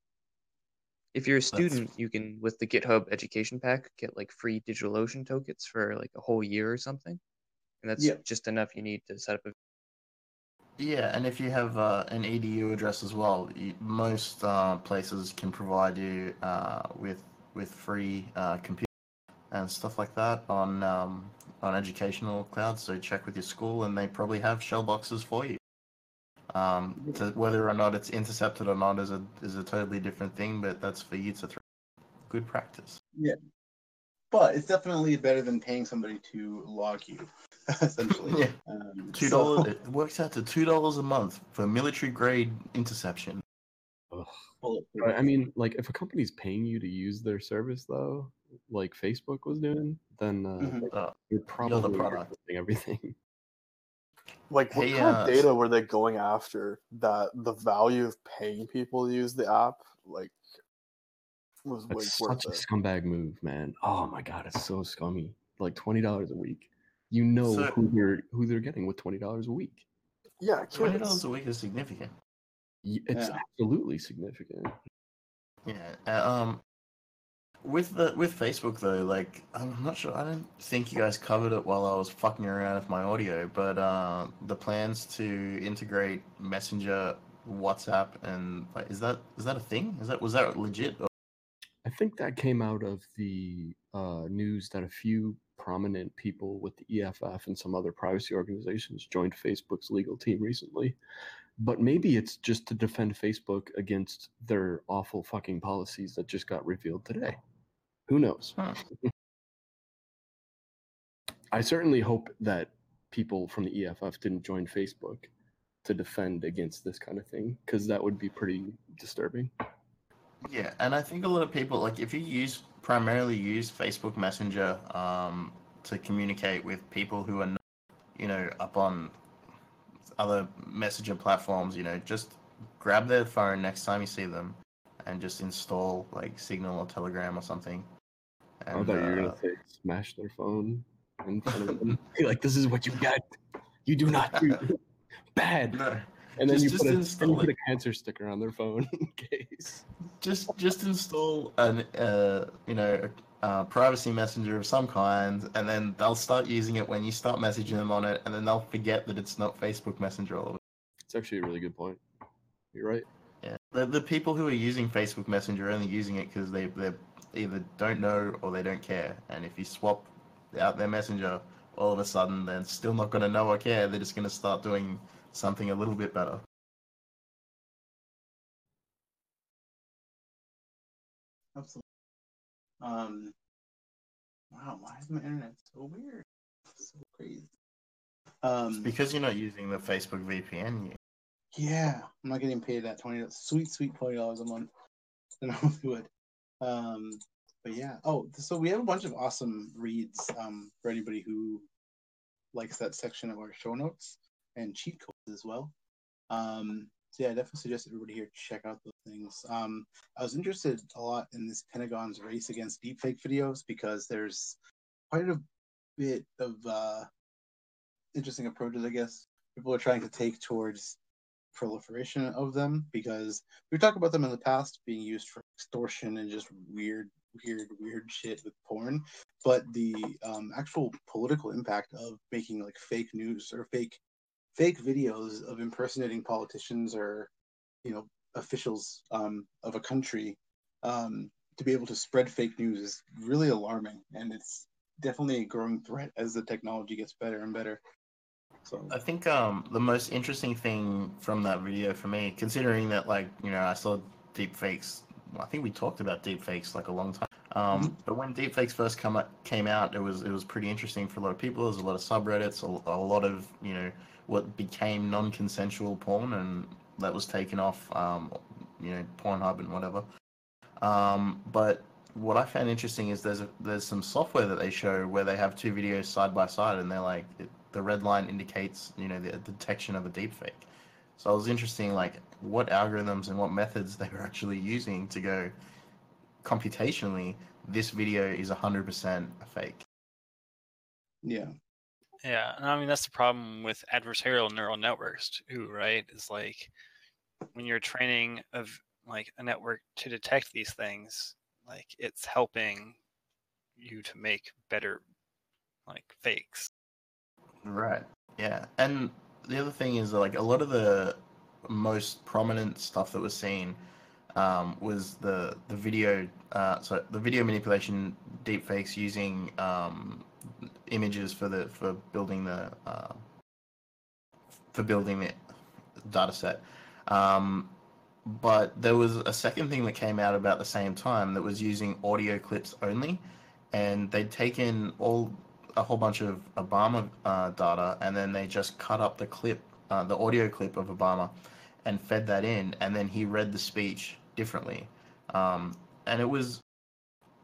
if you're a student, you can with the GitHub Education Pack get like free DigitalOcean tokens for like a whole year or something, and that's Yeah. just enough you need to set up a. Yeah, and if you have uh, an edu address as well, you, most uh, places can provide you uh, with with free uh, computer and stuff like that on um, on educational clouds. So check with your school, and they probably have shell boxes for you. Um, to, whether or not it's intercepted or not is a is a totally different thing, but that's for you to throw. Good practice. Yeah, but it's definitely better than paying somebody to log you, [laughs] essentially. Yeah. Um, Two so- dollars. It works out to two dollars a month for military grade interception. Ugh. I mean, like, if a company's paying you to use their service, though, like Facebook was doing, then uh, Mhm. Uh, you're probably product. requesting everything. [laughs] Like, what Hey, kind uh, of data were they going after that the value of paying people to use the app, like, was way That's worth such a it? scumbag move, man. Oh my god, it's so scummy. Like twenty dollars a week. You know So- who they're who they're getting with twenty dollars a week. Yeah, twenty dollars a week is significant. It's Yeah. absolutely significant. Yeah. uh, Um, with the with Facebook though, like I'm not sure. I don't think you guys covered it while I was fucking around with my audio, but uh, the plans to integrate Messenger, WhatsApp, and like, is that is that a thing? Is that was that legit? Or- I think that came out of the uh, news that a few prominent people with the EFF and some other privacy organizations joined Facebook's legal team recently. But maybe it's just to defend Facebook against their awful fucking policies that just got revealed today. Who knows? Huh. [laughs] I certainly hope that people from the EFF didn't join Facebook to defend against this kind of thing because that would be pretty disturbing. Yeah, and I think a lot of people like if you use primarily use Facebook Messenger um, to communicate with people who are not, you know, up on other messenger platforms, you know, just grab their phone next time you see them and just install like Signal or Telegram or something. I thought you were uh, gonna say smash their phone in front of them. [laughs] Be like, this is what you get. You do not do [laughs] bad. no, And then just- you just put, a, you put a cancer sticker on their phone [laughs] in case. just just install an uh, you know a privacy messenger of some kind, and then they'll start using it when you start messaging them on it, and then they'll forget that it's not Facebook Messenger all of It's actually a really good point. You're right. Yeah, the, the people who are using Facebook Messenger are only using it because they they're either don't know or they don't care. And if you swap out their messenger, all of a sudden they're still not going to know or care. They're just going to start doing something a little bit better. Absolutely. Um. Wow, why is my internet so weird? So crazy. Um. Because you're not using the Facebook VPN. You... Yeah, I'm not getting paid that twenty sweet sweet twenty dollars a month. [laughs] I normally would. Um, but yeah. Oh, so we have a bunch of awesome reads um, for anybody who likes that section of our show notes and cheat codes as well. Um, so yeah, I definitely suggest everybody here check out those things. Um, I was interested a lot in this Pentagon's race against deepfake videos because there's quite a bit of uh, interesting approaches, I guess, people are trying to take towards proliferation of them because we've talked about them in the past being used for extortion and just weird, weird, weird shit with porn. But the um, actual political impact of making like fake news or fake fake videos of impersonating politicians or you know officials um, of a country um, to be able to spread fake news is really alarming and it's definitely a growing threat as the technology gets better and better so I think um, the most interesting thing from that video for me, considering that like you know I saw deep fakes. I think we talked about deep fakes like a long time. Um, Mhm. But when deepfakes first come up, came out, it was it was pretty interesting for a lot of people. There's a lot of subreddits, a, a lot of you know what became non-consensual porn, and that was taken off, um, you know, Pornhub and whatever. Um, but what I found interesting is there's a, there's some software that they show where they have two videos side by side, and they're like it, the red line indicates you know the, the detection of a deepfake. So it was interesting, like what algorithms and what methods [laughs] they were actually using to go computationally. This video is 100% a fake. yeah Yeah, and I mean that's the problem with adversarial neural networks too, right? Is like when you're training of like a network to detect these things, like it's helping you to make better like fakes. Right. Yeah. And the other thing is like a lot of the most prominent stuff that was seen um, was the the video. Uh, so the video manipulation deepfakes using um, images for the for building the uh, for building the data set. Um, but there was a second thing that came out about the same time that was using audio clips only, and they'd taken all a whole bunch of Obama uh, data, and then they just cut up the clip, uh, the audio clip of Obama, and fed that in, and then he read the speech differently, um, and it was,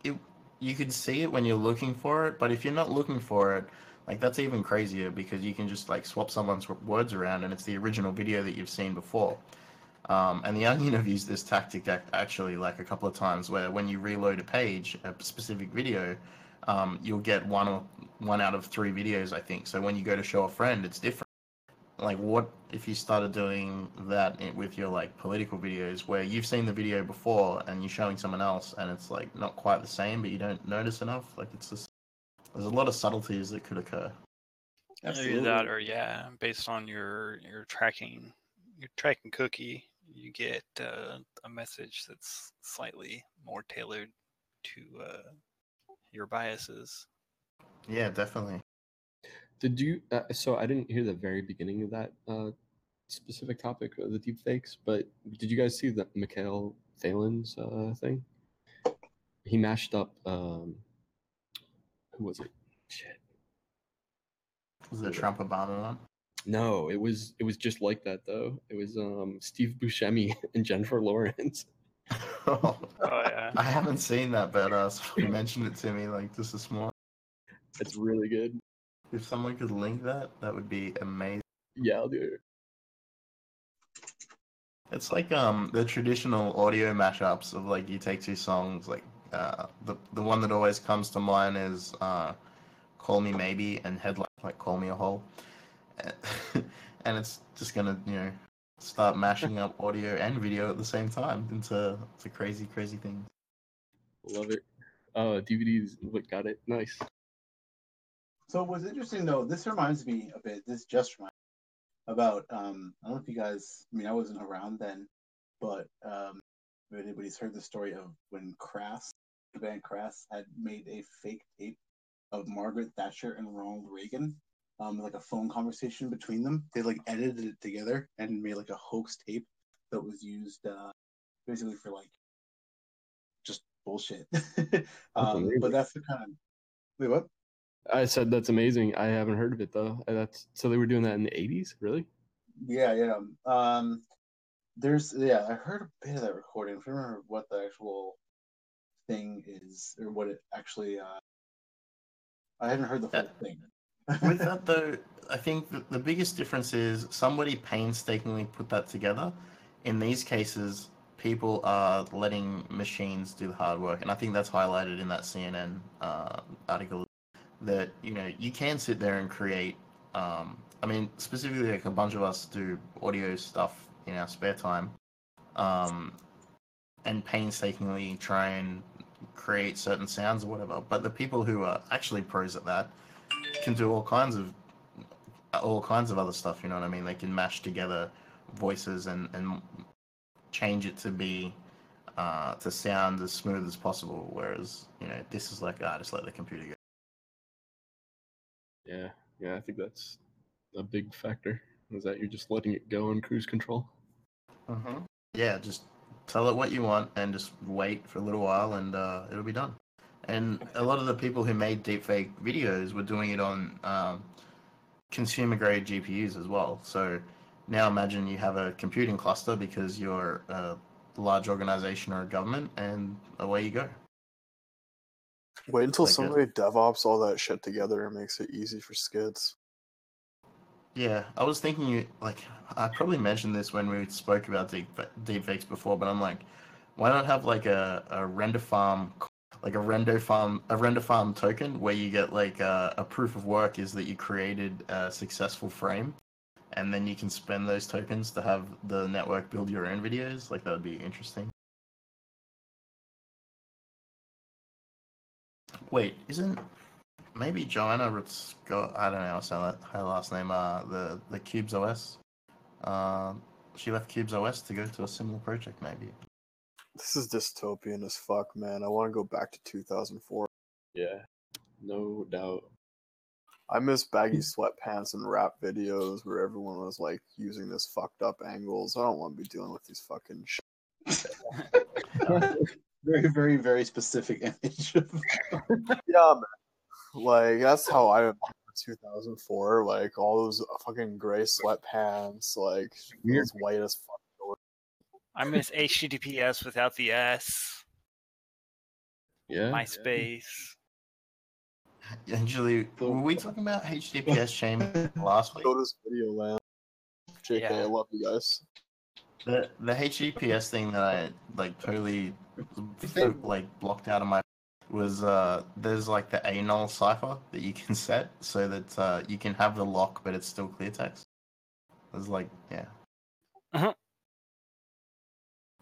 it you could see it when you're looking for it, but if you're not looking for it, like that's even crazier because you can just like swap someone's words around, and it's the original video that you've seen before. Um, and the Onion have used this tactic actually like a couple of times where when you reload a page, a specific video, um, you'll get one or one out of three videos, I think. So when you go to show a friend, it's different. Like, what if you started doing that with your like political videos, where you've seen the video before and you're showing someone else, and it's like not quite the same, but you don't notice enough. Like, it's just there's a lot of subtleties that could occur. Either that or yeah, based on your your tracking your tracking cookie, you get uh, a message that's slightly more tailored to uh, your biases. Yeah, definitely. Did you? Uh, so I didn't hear the very beginning of that uh, specific topic of the deepfakes, but did you guys see the Mikhail Phelan's uh, thing? He mashed up. Um, who was it? Shit. Was the Trump Obama one? No, it was it was just like that though. It was um Steve Buscemi [laughs] and Jennifer Lawrence. [laughs] [laughs] oh, yeah. I haven't seen that, but uh, someone mentioned it to me like just this morning. It's really good. If someone could link that, that would be amazing. Yeah, I'll do it. It's like um the traditional audio mashups of like you take two songs. Like uh, the the one that always comes to mind is uh, "Call Me Maybe" and "Headlight," like "Call Me a Hole," [laughs] and it's just gonna you know start mashing up audio and video at the same time into into crazy crazy things. Love it. Uh, DVDs. Look, got it. Nice. So what's interesting though, this reminds me a bit. This just reminds me about. Um, I don't know if you guys. I mean, I wasn't around then, but um, if anybody's heard the story of when Crass the band Crass had made a fake tape of Margaret Thatcher and Ronald Reagan, um, like a phone conversation between them. They like edited it together and made like a hoax tape that was used uh, basically for like just bullshit. [laughs] um, but that's the kind of wait what? I said that's amazing. I haven't heard of it though. Uh, That's so they were doing that in the eighties, really? Yeah, yeah. Um, there's yeah, I heard a bit of that recording. I don't remember what the actual thing is or what it actually. Uh, I haven't heard the full thing. With [laughs] that though, I think that the biggest difference is somebody painstakingly put that together. In these cases, people are letting machines do the hard work, and I think that's highlighted in that CNN uh, article. That you know you can sit there and create. Um, I mean, specifically, like a bunch of us do audio stuff in our spare time, um, and painstakingly try and create certain sounds or whatever. But the people who are actually pros at that can do all kinds of all kinds of other stuff. You know what I mean? They can mash together voices and and change it to be uh, to sound as smooth as possible. Whereas you know this is like ah, just let the computer go. Yeah, yeah. I think that's a big factor. Is that you're just letting it go on cruise control? Mm-hmm. Yeah, just tell it what you want and just wait for a little while and uh, it'll be done. And a lot of the people who made deepfake videos were doing it on um, consumer grade GPUs as well. So now imagine you have a computing cluster because you're a large organization or a government, and away you go. Wait until Like a- somebody DevOps all that shit together and makes it easy for skids. Yeah, I was thinking you like I probably mentioned this when we spoke about deep deepfakes before, but I'm like, why not have like a, a render farm, like a render farm, a render farm token where you get like a, a proof of work is that you created a successful frame, and then you can spend those tokens to have the network build your own videos. Like that would be interesting. Wait, isn't maybe Joanna Scott? I don't know. I'll say that her last name. Uh, the the Qubes OS. Uh, she left Qubes OS to go to a similar project. Maybe. This is dystopian as fuck, man. I want to go back to 2004. Yeah, no doubt. I miss baggy sweatpants and rap videos where everyone was like using this fucked up angles. I don't want to be dealing with these fucking shit. [laughs] [laughs] very, very, very specific [laughs] image. of- [laughs] yeah, man. Like that's how I remember 2004. Like all those fucking gray sweatpants, like those white as fuck. I miss HTTPS without the S. Yeah. MySpace. Angeli, were we talking about HTTPS chain [laughs] last week? Go to this video land. JK, I love you guys. The the HTTPS thing that I like totally like blocked out of my was uh there's like the null cipher that you can set so that uh, you can have the lock but it's still clear text. It's like yeah. Uh-huh.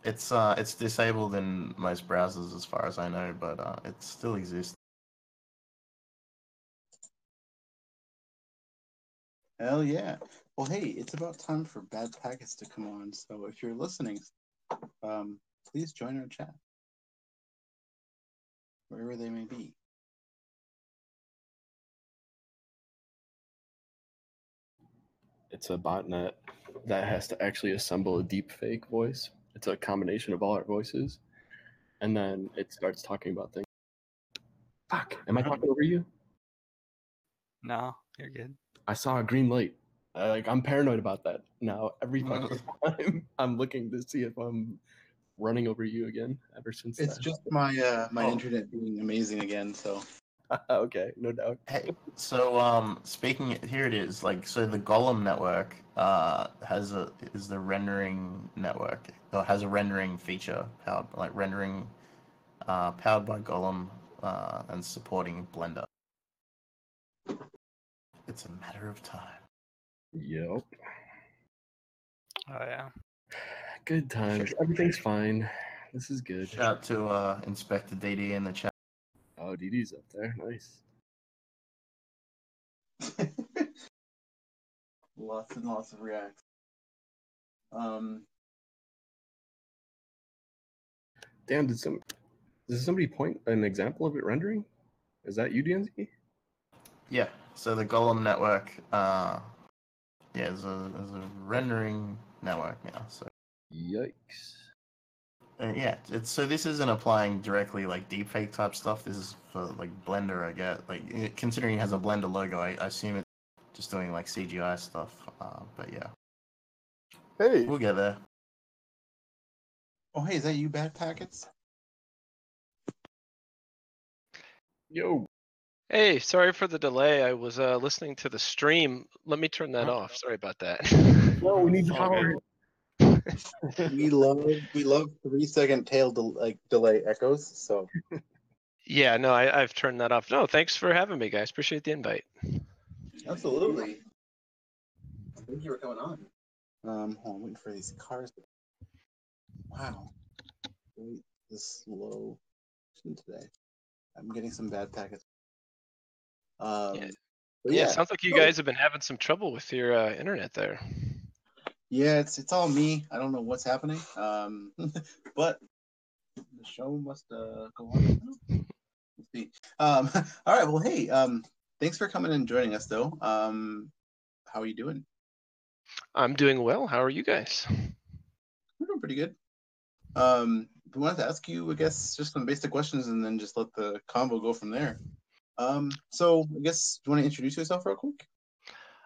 It's uh it's disabled in most browsers as far as I know, but uh, it still exists. Hell yeah. Well, hey, it's about time for bad packets to come on. So if you're listening, um, please join our chat, wherever they may be. It's a botnet that has to actually assemble a deep fake voice. It's a combination of all our voices, and then it starts talking about things. Fuck! Am I talking over you? No, you're good. I saw a green light. I, like I'm paranoid about that now. Every fucking [laughs] time I'm looking to see if I'm running over you again. Ever since It's that. just my uh, my Oh. internet being amazing again. So [laughs] okay, no doubt. Hey, so um, speaking here it is. Like, so the Golem network uh has a is the rendering network or has a rendering feature powered like rendering uh powered by Golem uh and supporting Blender. It's a matter of time. Yep. Oh yeah. Good times. Everything's fine. This is good. Shout out to uh Inspector DD in the chat. Oh, DD's up there. Nice. [laughs] lots and lots of reacts. Um, Damn, did some Does somebody point an example of it rendering? Is that you, DNZ? Yeah. So the Golem network, uh, yeah, there's a, there's a rendering network now. So Yikes. uh, yeah, it's so this isn't applying directly like deepfake type stuff. This is for like Blender, I get. Like considering it has a Blender logo, I, I assume it's just doing like CGI stuff. Uh, but yeah, Hey, we'll get there. Oh, hey, is that you, Bad Packets? Yo. Hey, sorry for the delay. I was uh, listening to the stream. Let me turn that off. Sorry about that. No, we need [laughs] power. [laughs] we love we love three second tail del- like delay echoes. So Yeah, no, I, I've turned that off. No, thanks for having me, guys. Appreciate the invite. absolutely. Thank you for coming on. Um, hold on, waiting for these cars. Wow, wait this slow today. I'm getting some bad packets. Um, Yeah. Yeah, yeah, it sounds like you guys have been having some trouble with your uh, internet there. Yeah, it's it's all me. I don't know what's happening. Um, [laughs] but the show must uh, go on. Let's see. Um, [laughs] all right. Well, hey. Um, thanks for coming and joining us, though. Um, how are you doing? I'm doing well. How are you guys? We're doing pretty good. Um, we wanted to ask you, I guess, just some basic questions, and then just let the convo go from there. Um, so I guess do you want to introduce yourself real quick?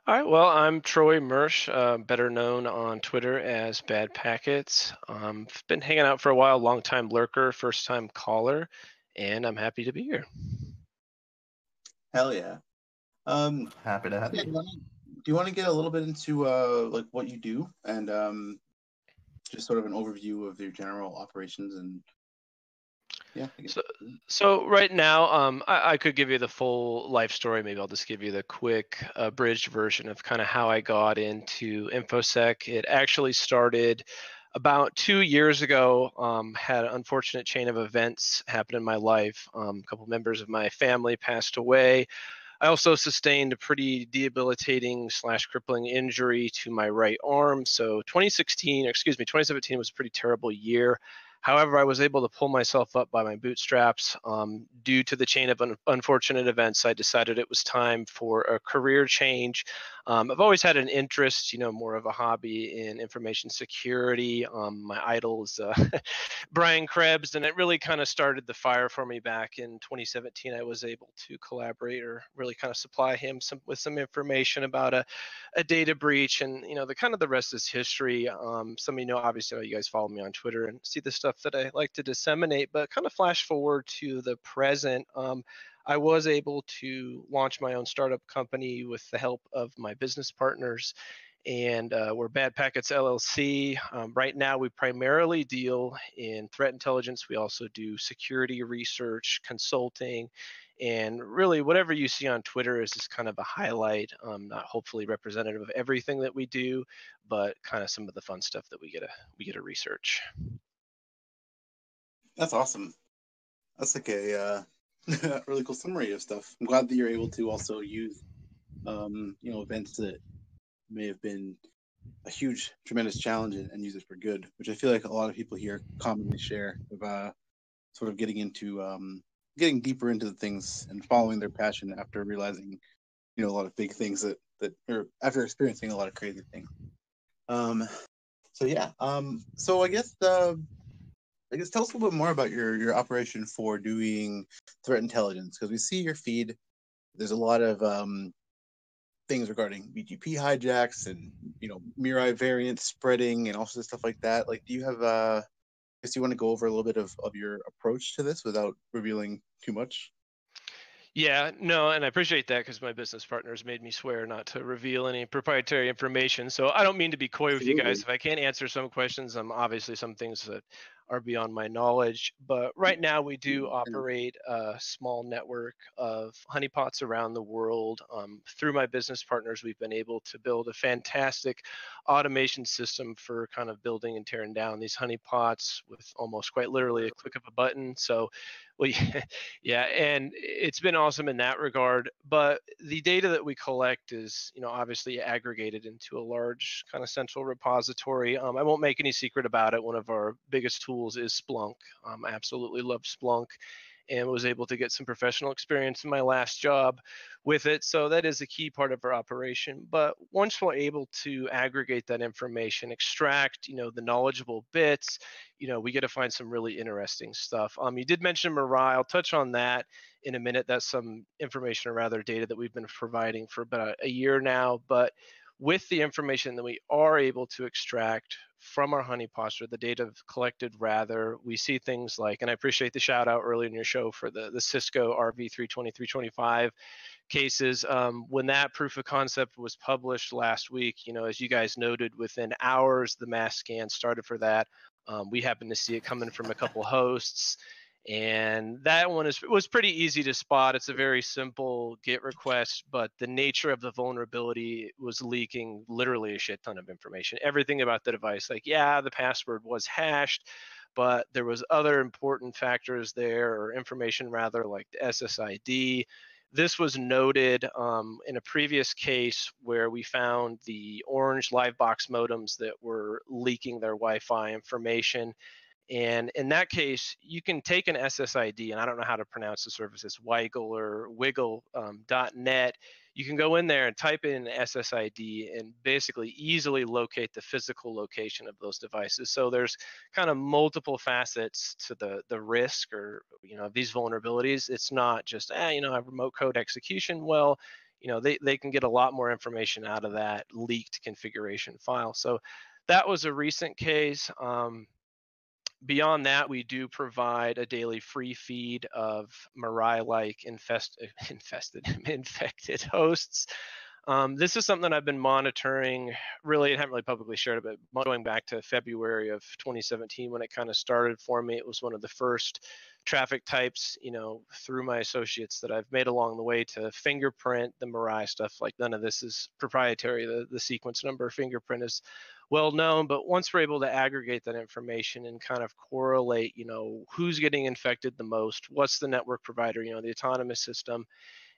All right. Well, I'm Troy Mursch, uh, better known on Twitter as Bad Packets. Um, I've been hanging out for a while, long time lurker, first time caller, and I'm happy to be here. Hell yeah. Um, Happy to have Yeah, you. you do you want to get a little bit into uh like what you do and um just sort of an overview of your general operations and yeah So, so right now, um, I, I could give you the full life story. Maybe I'll just give you the quick abridged version of kind of how I got into infosec. It actually started about two years ago. Um, had an unfortunate chain of events happen in my life. Um, a couple members of my family passed away. I also sustained a pretty debilitating slash crippling injury to my right arm. So 2016, excuse me, 2017 was a pretty terrible year. However, I was able to pull myself up by my bootstraps. Um, due to the chain of un- unfortunate events, I decided it was time for a career change. Um, I've always had an interest, you know, more of a hobby in information security. Um, my idol is uh, [laughs] Brian Krebs, and it really kind of started the fire for me back in 2017. I was able to collaborate or really kind of supply him some with some information about a, a data breach, and you know, the kind of the rest is history. Um, some of you know, obviously, you guys follow me on Twitter and see the stuff that I like to disseminate. But kind of flash forward to the present. Um, I was able to launch my own startup company with the help of my business partners. And uh, we're Bad Packets LLC. Um, right now, we primarily deal in threat intelligence. We also do security research, consulting, and really whatever you see on Twitter is just kind of a highlight, um, not hopefully representative of everything that we do, but kind of some of the fun stuff that we get to we get to research. that's awesome that's like a uh [laughs] really cool summary of stuff. I'm glad that you're able to also use um you know events that may have been a huge tremendous challenge and, and use it for good which i feel like a lot of people here commonly share of uh sort of getting into um getting deeper into the things and following their passion after realizing you know a lot of big things that that or after experiencing a lot of crazy things. Um so yeah um so i guess uh I guess tell us a little bit more about your your operation for doing threat intelligence because we see your feed. There's a lot of um, things regarding BGP hijacks and you know Mirai variant spreading and also stuff like that. Like, do you have uh, I guess you want to go over a little bit of, of your approach to this without revealing too much? Yeah, no, and I appreciate that because my business partners made me swear not to reveal any proprietary information. So I don't mean to be coy with you guys. If I can't answer some questions, I'm obviously some things that are beyond my knowledge. But right now we do operate a small network of honeypots around the world. Um, through my business partners, we've been able to build a fantastic automation system for kind of building and tearing down these honeypots with almost quite literally a click of a button. So well, [laughs] yeah, yeah, and it's been awesome in that regard. But the data that we collect is, you know, obviously aggregated into a large kind of central repository. Um, I won't make any secret about it. One of our biggest tools tools is Splunk. Um, I absolutely love Splunk and was able to get some professional experience in my last job with it. So that is a key part of our operation. But once we're able to aggregate that information, extract, you know, the knowledgeable bits, you know, we get to find some really interesting stuff. Um, you did mention Mirai. I'll touch on that in a minute. That's some information or rather data that we've been providing for about a year now. But with the information that we are able to extract from our honeypot or the data collected rather we see things like and i appreciate the shout out early in your show for the, the cisco rv320 325 cases um, when that proof of concept was published last week you know as you guys noted within hours the mass scan started for that. Um, we happened to see it coming from a couple hosts and that one is was pretty easy to spot. It's a very simple get request but the nature of the vulnerability was leaking literally a shit ton of information. Everything about the device like yeah the password was hashed but there was other important factors there or information rather like the ssid this was noted um, in a previous case where we found the orange livebox modems that were leaking their wi-fi information and in that case, you can take an SSID, and I don't know how to pronounce the service, it's Weigel or Wiggle um, .net. You can go in there and type in an SSID and basically easily locate the physical location of those devices. So there's kind of multiple facets to the the risk or you know these vulnerabilities. It's not just ah you know a remote code execution. Well, you know they they can get a lot more information out of that leaked configuration file. So that was a recent case. Um, beyond that, we do provide a daily free feed of Mirai-like infest, [laughs] infested, [laughs] infected hosts. Um, this is something I've been monitoring. Really, I haven't really publicly shared it, but going back to February of 2017 when it kind of started for me, it was one of the first traffic types, you know, through my associates that I've made along the way to fingerprint the Mirai stuff. Like none of this is proprietary. The the sequence number fingerprint is well known, but once we're able to aggregate that information and kind of correlate, you know, who's getting infected the most, what's the network provider, you know, the autonomous system,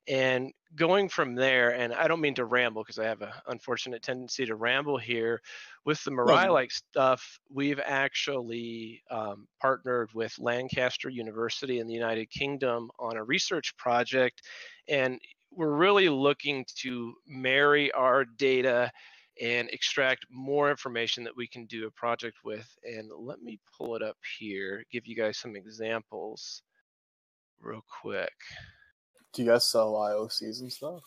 and going from there, and I don't mean to ramble because I have an unfortunate tendency to ramble here. With the Mirai like stuff, we've actually um, partnered with Lancaster University in the United Kingdom on a research project. And we're really looking to marry our data and extract more information that we can do a project with. And let me pull it up here, give you guys some examples real quick. Do you guys sell IOCs and stuff?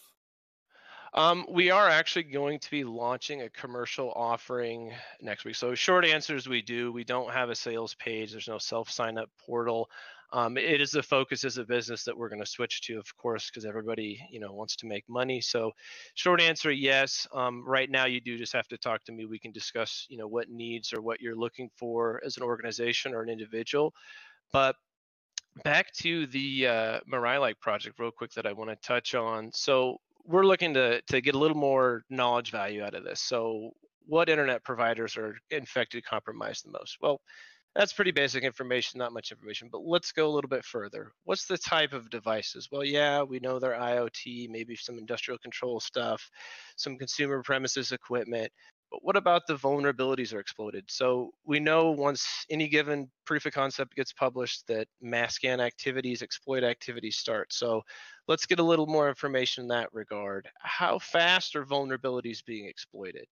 Um, we are actually going to be launching a commercial offering next week. So, short answer is we do. We don't have a sales page. There's no self sign up portal. Um, it is the focus as a business that we're going to switch to, of course, because everybody you know wants to make money. So, short answer, yes. Um, right now, you do just have to talk to me. We can discuss you know what needs or what you're looking for as an organization or an individual. But back to the uh, Mirai project, real quick, that I want to touch on. So we're looking to to get a little more knowledge value out of this. So what internet providers are infected, compromised the most? Well, that's pretty basic information, not much information, but let's go a little bit further. What's the type of devices? Well, yeah, we know they're IoT, maybe some industrial control stuff, some consumer premises equipment, but what about the vulnerabilities are exploited? So we know once any given proof of concept gets published that mass scan activities, exploit activities start. So let's get a little more information in that regard. How fast are vulnerabilities being exploited?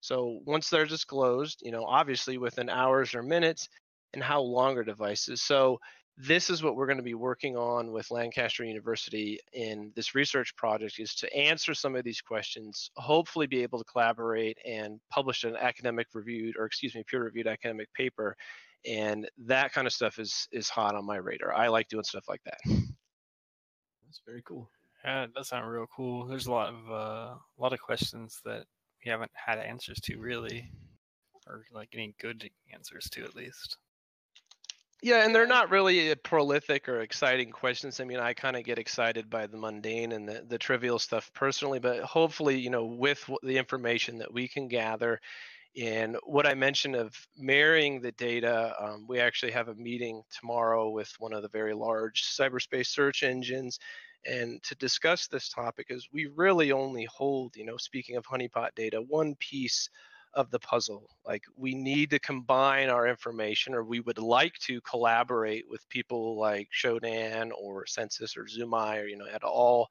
So once they're disclosed, you know, obviously within hours or minutes, and how long are devices? So this is what we're going to be working on with Lancaster University in this research project is to answer some of these questions, hopefully be able to collaborate and publish an academic reviewed or excuse me, peer reviewed academic paper. And that kind of stuff is is hot on my radar. I like doing stuff like that. That's very cool. Yeah, that sounds real cool. There's a lot of uh, a lot of questions that we haven't had answers to really, or like any good answers to at least. Yeah, and they're not really prolific or exciting questions. I mean, I kind of get excited by the mundane and the, the trivial stuff personally, but hopefully, you know, with the information that we can gather and what I mentioned of marrying the data, um, we actually have a meeting tomorrow with one of the very large cyberspace search engines and to discuss this topic is we really only hold, you know, speaking of honeypot data, one piece of the puzzle. Like we need to combine our information, or we would like to collaborate with people like Shodan or Censys or ZoomEye or you know at all,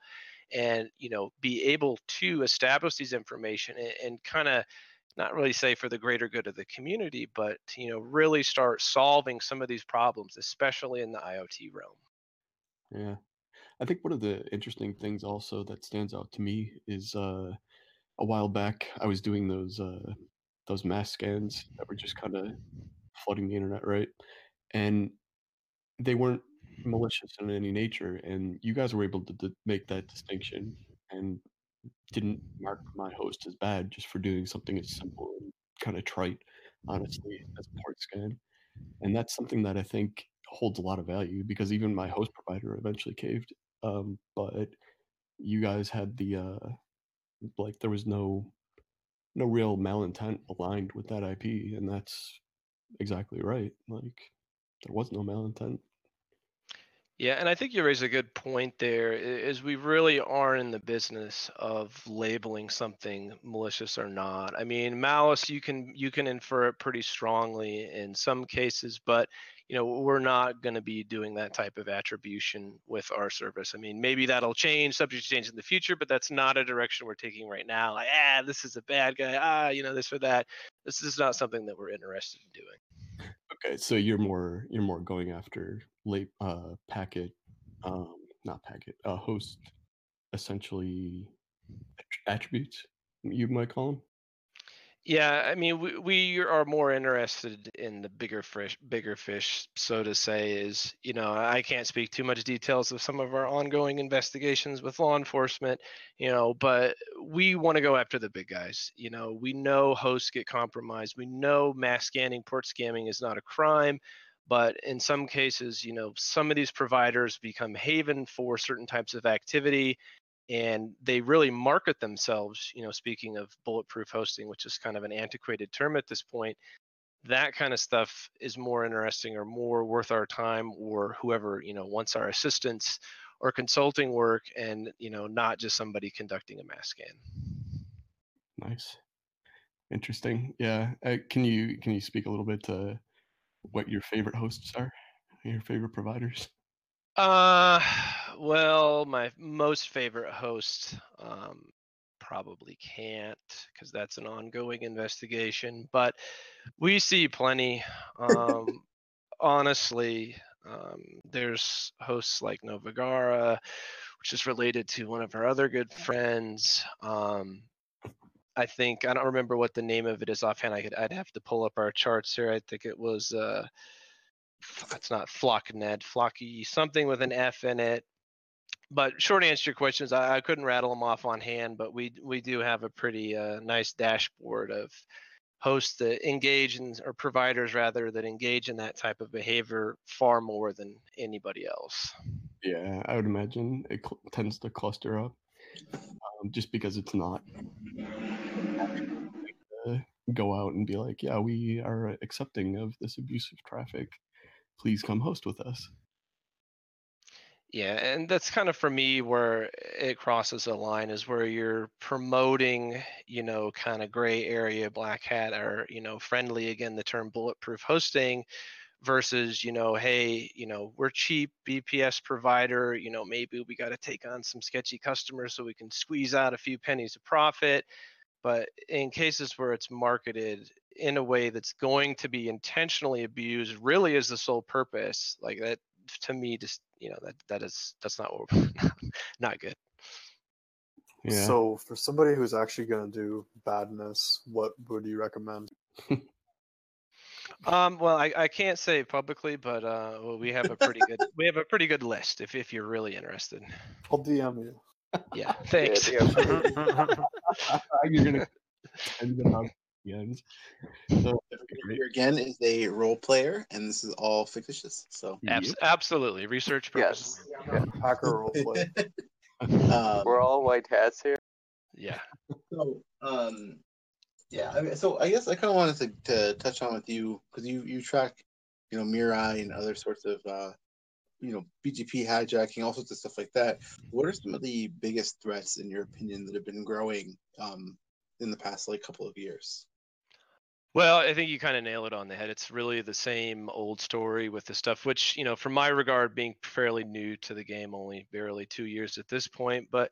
And you know be able to establish these information and, and kind of not really say for the greater good of the community, but you know really start solving some of these problems, especially in the IoT realm. Yeah. I think one of the interesting things also that stands out to me is uh, a while back I was doing those uh, those mass scans that were just kind of flooding the internet, right? And they weren't malicious in any nature, and you guys were able to d- make that distinction and didn't mark my host as bad just for doing something as simple and kind of trite, honestly, as a port scan. And that's something that I think holds a lot of value because even my host provider eventually caved. Um, but you guys had the uh, like there was no no real malintent aligned with that IP, and that's exactly right. Like there was no malintent. Yeah, and I think you raise a good point there is we really aren't in the business of labeling something malicious or not. I mean, malice you can you can infer it pretty strongly in some cases, but you know we're not going to be doing that type of attribution with our service. I mean, maybe that'll change, subject to change in the future, but that's not a direction we're taking right now. Like, ah, this is a bad guy. Ah, you know, this or that. This is not something that we're interested in doing. Okay, so you're more you're more going after late uh packet, um, not packet, uh, host, essentially attributes. You might call them. Yeah, I mean, we, we are more interested in the bigger fish, bigger fish, so to say. Is you know, I can't speak too much details of some of our ongoing investigations with law enforcement, you know, but we want to go after the big guys. You know, we know hosts get compromised. We know mass scanning, port scanning is not a crime, but in some cases, you know, some of these providers become haven for certain types of activity and they really market themselves you know speaking of bulletproof hosting which is kind of an antiquated term at this point that kind of stuff is more interesting or more worth our time or whoever you know wants our assistance or consulting work and you know not just somebody conducting a mass scan Nice, interesting. Yeah, uh, can you can you speak a little bit to what your favorite hosts are, your favorite providers? Uh [sighs] well my most favorite host um probably can't because that's an ongoing investigation but we see plenty. [laughs] Um honestly um there's hosts like novagara which is related to one of our other good friends um i think i don't remember what the name of it is offhand i could i'd have to pull up our charts here i think it was uh it's not flockned flocky something with an f in it but short answer to your questions, I, I couldn't rattle them off on hand, but we we do have a pretty uh, nice dashboard of hosts that engage in or providers rather that engage in that type of behavior far more than anybody else. Yeah, I would imagine it cl- tends to cluster up, um, just because it's not go out and be like, yeah, we are accepting of this abusive traffic. Please come host with us. Yeah, and that's kind of for me where it crosses a line is where you're promoting, you know, kind of gray area black hat or, you know, friendly again the term bulletproof hosting versus, you know, hey, you know, we're cheap VPS provider, you know, maybe we got to take on some sketchy customers so we can squeeze out a few pennies of profit. But in cases where it's marketed in a way that's going to be intentionally abused, really is the sole purpose, like that to me just you know that that is that's not what [laughs] not good Yeah. So for somebody who's actually going to do badness, what would you recommend? [laughs] um well I, I can't say publicly but uh well, we have a pretty good [laughs] we have a pretty good list if if you're really interested I'll DM you. yeah thanks You're gonna end them out. [laughs] So, Here again is a role player, and this is all fictitious. So Abs- absolutely research purposes Hacker roleplay. [laughs] um, We're all white hats here. yeah [laughs] So, um, yeah. I mean, so I guess I kind of wanted to, to touch on with you because you you track, you know, Mirai and other sorts of, uh, you know, BGP hijacking, all sorts of stuff like that. What are some of the biggest threats, in your opinion, that have been growing um, in the past like couple of years? Well, I think you kind of nail it on the head. It's really the same old story with the stuff, which, you know, from my regard, being fairly new to the game, only barely two years at this point, but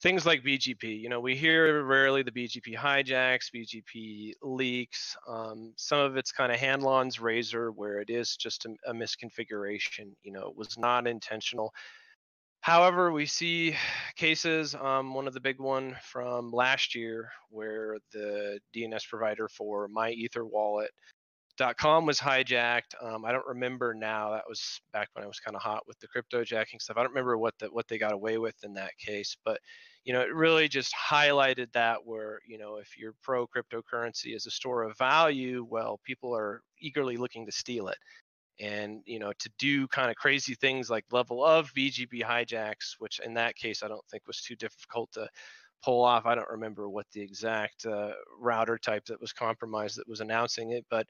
things like BGP, you know, we hear rarely the BGP hijacks, BGP leaks. Um, some of it's kind of Hanlon's razor, where it is just a, a misconfiguration. You know, it was not intentional. However, we see [sighs] cases. Um, one of the big one from last year, where the DNS provider for MyEtherWallet .com was hijacked. Um, I don't remember now. That was back when I was kind of hot with the crypto jacking stuff. I don't remember what the, what they got away with in that case, but you know, it really just highlighted that where you know if you're pro cryptocurrency as a store of value, well, people are eagerly looking to steal it and you know to do kind of crazy things like level of BGP hijacks, which in that case I don't think was too difficult to pull off. I don't remember what the exact uh, router type that was compromised that was announcing it, but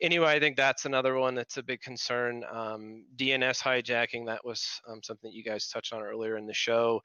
anyway, I think that's another one that's a big concern. Um, DNS hijacking that was um, something that you guys touched on earlier in the show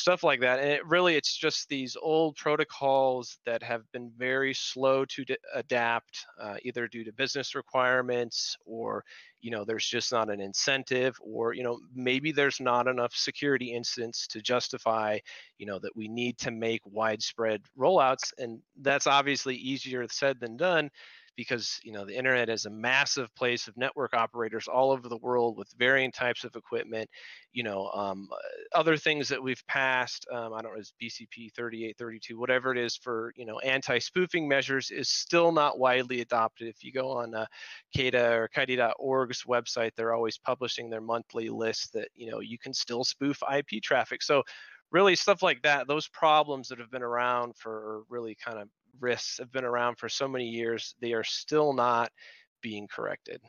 stuff like that. And it really, it's just these old protocols that have been very slow to d- adapt, uh, either due to business requirements or, you know, there's just not an incentive, or, you know, maybe there's not enough security incidents to justify, you know, that we need to make widespread rollouts. And that's obviously easier said than done because you know the internet is a massive place of network operators all over the world with varying types of equipment you know um, other things that we've passed um, i don't know is bcp 3832 whatever it is for you know anti-spoofing measures is still not widely adopted. If you go on uh, or CAIDA.org's website they're always publishing their monthly list that you know you can still spoof ip traffic. So really stuff like that those problems that have been around for really kind of risks have been around for so many years they are still not being corrected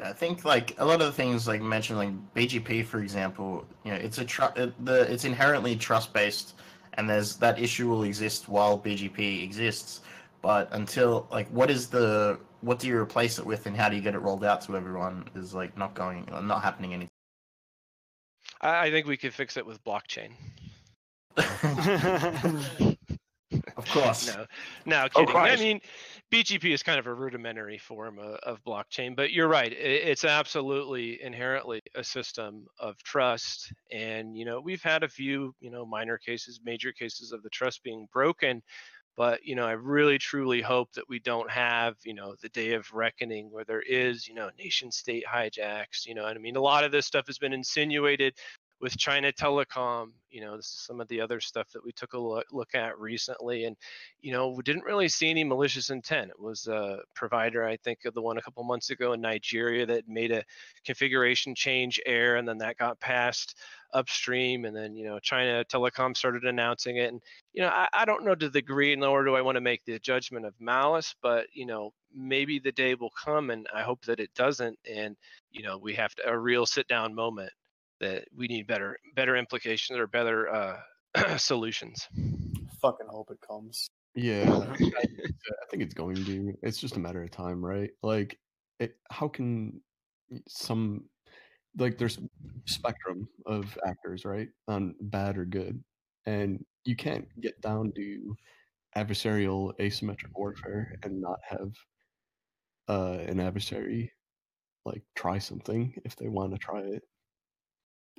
I think like a lot of the things like mentioned, like BGP, for example, you know, it's a tr- the it's inherently trust based, and there's that issue will exist while BGP exists. But until like, what is the what do you replace it with, and how do you get it rolled out to everyone? Is like not going, not happening any. i, I think we could fix it with blockchain [laughs] [laughs] [laughs] Of course. no, no, Of kidding. I mean, BGP is kind of a rudimentary form of, of blockchain, but you're right. It, it's absolutely inherently a system of trust. And, you know, we've had a few, you know, minor cases, major cases of the trust being broken. But, you know, I really truly hope that we don't have, you know, the day of reckoning where there is, you know, nation state hijacks, you know, and I mean, a lot of this stuff has been insinuated with China Telecom, you know, this is some of the other stuff that we took a look, look at recently. And, you know, we didn't really see any malicious intent. It was a provider, I think, of the one a couple months ago in Nigeria that made a configuration change error, and then that got passed upstream. And then, you know, China Telecom started announcing it. And, you know, I, I don't know to the degree, nor do I want to make the judgment of malice, but, you know, maybe the day will come, and I hope that it doesn't. And, you know, we have to, a real sit down moment that we need better better implications or better uh, [clears throat] solutions. Fucking hope it comes. Yeah, [laughs] I think it's going to. It's just a matter of time, right? Like, it, how can some like there's spectrum of actors, right? On bad or good, and you can't get down to adversarial asymmetric warfare and not have uh, an adversary like try something if they want to try it,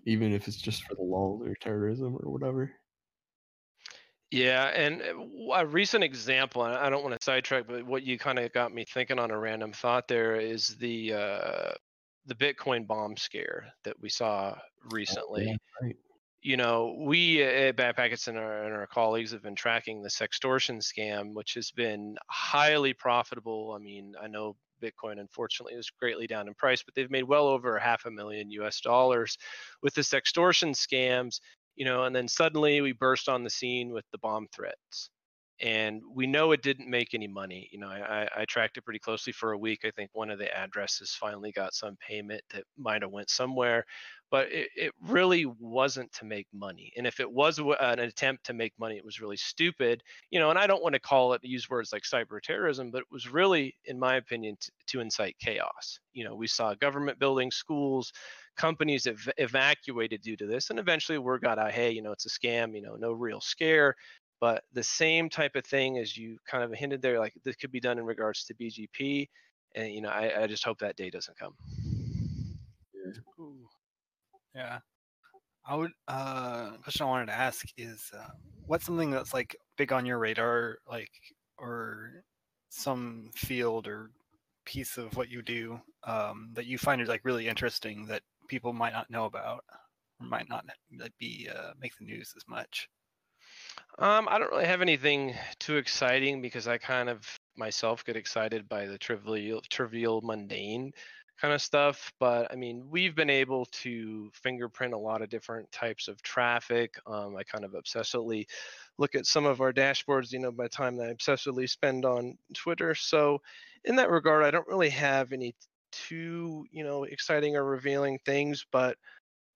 even if it's just for the lol or terrorism or whatever. Yeah, and a recent example, and I don't want to sidetrack, but what you kind of got me thinking on a random thought there is the uh, the Bitcoin bomb scare that we saw recently. right. You know, we at Bad Packets and our, and our colleagues have been tracking the sextortion scam, which has been highly profitable. I mean, I know Bitcoin unfortunately is greatly down in price, but they've made well over half a million US dollars with this extortion scams you know, and then suddenly we burst on the scene with the bomb threats. And we know it didn't make any money. You know, I, I, tracked it pretty closely for a week. I think one of the addresses finally got some payment that might have went somewhere, but it, it really wasn't to make money. And if it was an attempt to make money, it was really stupid. You know, and I don't want to call it use words like cyber terrorism, but it was really, in my opinion, t- to incite chaos. You know, we saw government buildings, schools, companies ev- evacuated due to this and eventually word got out hey you know it's a scam you know no real scare But the same type of thing as you kind of hinted there, like this could be done in regards to BGP, and you know, I, I just hope that day doesn't come. Ooh. Yeah. I would uh question I wanted to ask is uh, what's something that's like big on your radar, like or some field or piece of what you do um, that you find is like really interesting that people might not know about or might not be uh, make the news as much. Um, I don't really have anything too exciting because I kind of myself get excited by the trivial, trivial, mundane kind of stuff. But I mean, we've been able to fingerprint a lot of different types of traffic. Um, I kind of obsessively look at some of our dashboards, you know, by time that I obsessively spend on Twitter. So, in that regard, I don't really have any too, you know, exciting or revealing things. But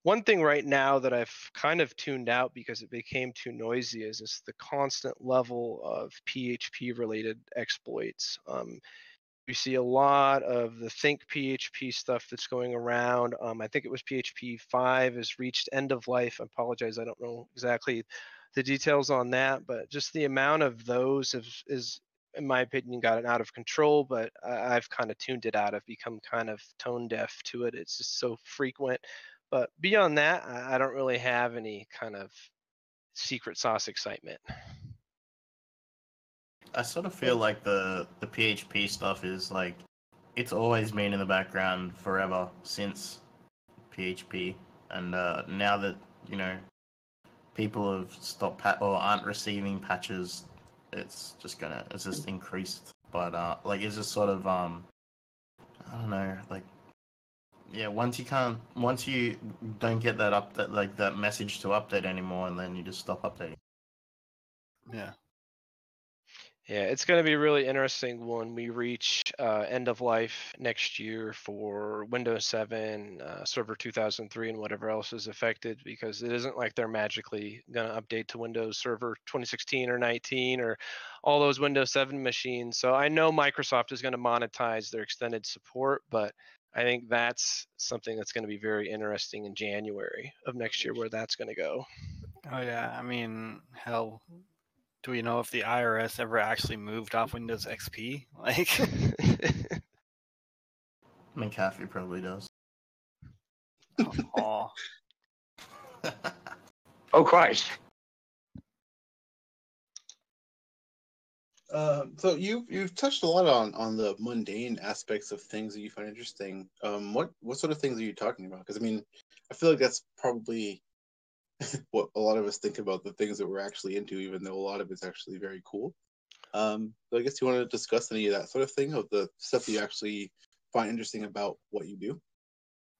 one thing right now that I've kind of tuned out because it became too noisy is just the constant level of PHP related exploits. Um, you see a lot of the ThinkPHP stuff that's going around. Um, I think it was PHP 5 has reached end of life. I apologize, I don't know exactly the details on that, but just the amount of those is, is in my opinion, gotten out of control. But I've kind of tuned it out. I've become kind of tone deaf to it. It's just so frequent. But beyond that, I don't really have any kind of secret sauce excitement. I sort of feel like the the PHP stuff is like it's always been in the background forever since PHP, and uh, now that you know people have stopped pa- or aren't receiving patches, it's just gonna it's just increased. But uh, like it's just sort of um I don't know like yeah once you can't once you don't get that update like that message to update anymore, and then you just stop updating. Yeah. Yeah, it's going to be really interesting when we reach uh, end of life next year for Windows 7, uh, Server 2003, and whatever else is affected, because it isn't like they're magically going to update to Windows Server 2016 or 19 or all those Windows 7 machines. So I know Microsoft is going to monetize their extended support, but I think that's something that's going to be very interesting in January of next year where that's going to go. Oh yeah, I mean, hell, do we know if the IRS ever actually moved off Windows XP? [laughs] Like, [laughs] McAfee probably does. oh, [laughs] Oh Christ! Um, so you've you've touched a lot on on the mundane aspects of things that you find interesting. Um, what what sort of things are you talking about? Because I mean, I feel like that's probably [laughs] what a lot of us think about the things that we're actually into, even though a lot of it's actually very cool. Um, so I guess you want to discuss any of that sort of thing, of the stuff that you actually find interesting about what you do.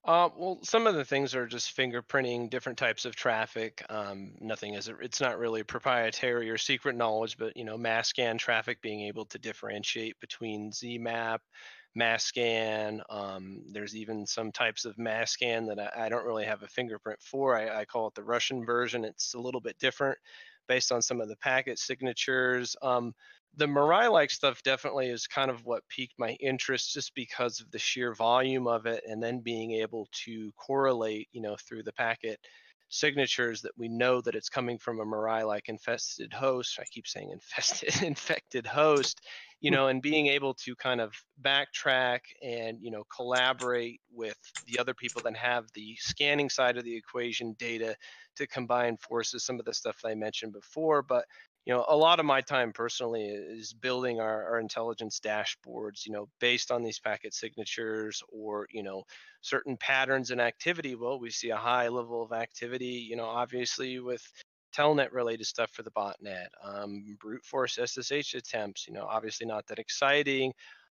Uh, well, some of the things are just fingerprinting different types of traffic. Um, nothing is, it's not really proprietary or secret knowledge, but you know, mass scan traffic, being able to differentiate between ZMAP, mass scan. Um, there's even some types of mass scan that I, I don't really have a fingerprint for. I, I call it the Russian version. It's a little bit different based on some of the packet signatures. Um, the Mirai like stuff definitely is kind of what piqued my interest just because of the sheer volume of it and then being able to correlate, you know, through the packet signatures that we know that it's coming from a Mirai like infested host. I keep saying infested, [laughs] infected host, you hmm. know, and being able to kind of backtrack and, you know, collaborate with the other people that have the scanning side of the equation data to combine forces, some of the stuff that I mentioned before. But you know a lot of my time personally is building our, our intelligence dashboards you know based on these packet signatures or you know certain patterns in activity well we see a high level of activity you know obviously with telnet related stuff for the botnet um, brute force ssh attempts you know obviously not that exciting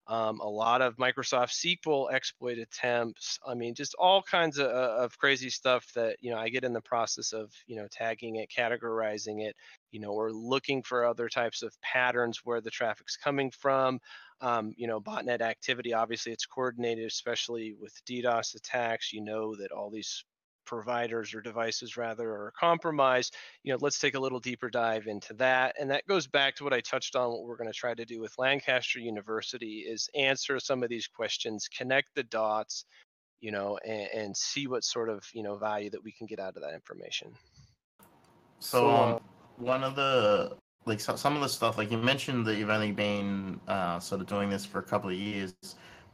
um, a lot of Microsoft SQL exploit attempts. I mean, just all kinds of, of crazy stuff that you know I get in the process of you know tagging it, categorizing it, you know, or looking for other types of patterns where the traffic's coming from. Um, you know, botnet activity. Obviously, it's coordinated, especially with DDoS attacks. You know that all these providers or devices rather are compromised you know let's take a little deeper dive into that and that goes back to what i touched on what we're going to try to do with lancaster university is answer some of these questions connect the dots you know and, and see what sort of you know value that we can get out of that information So um, one of the like so, some of the stuff, like you mentioned that you've only been uh, sort of doing this for a couple of years,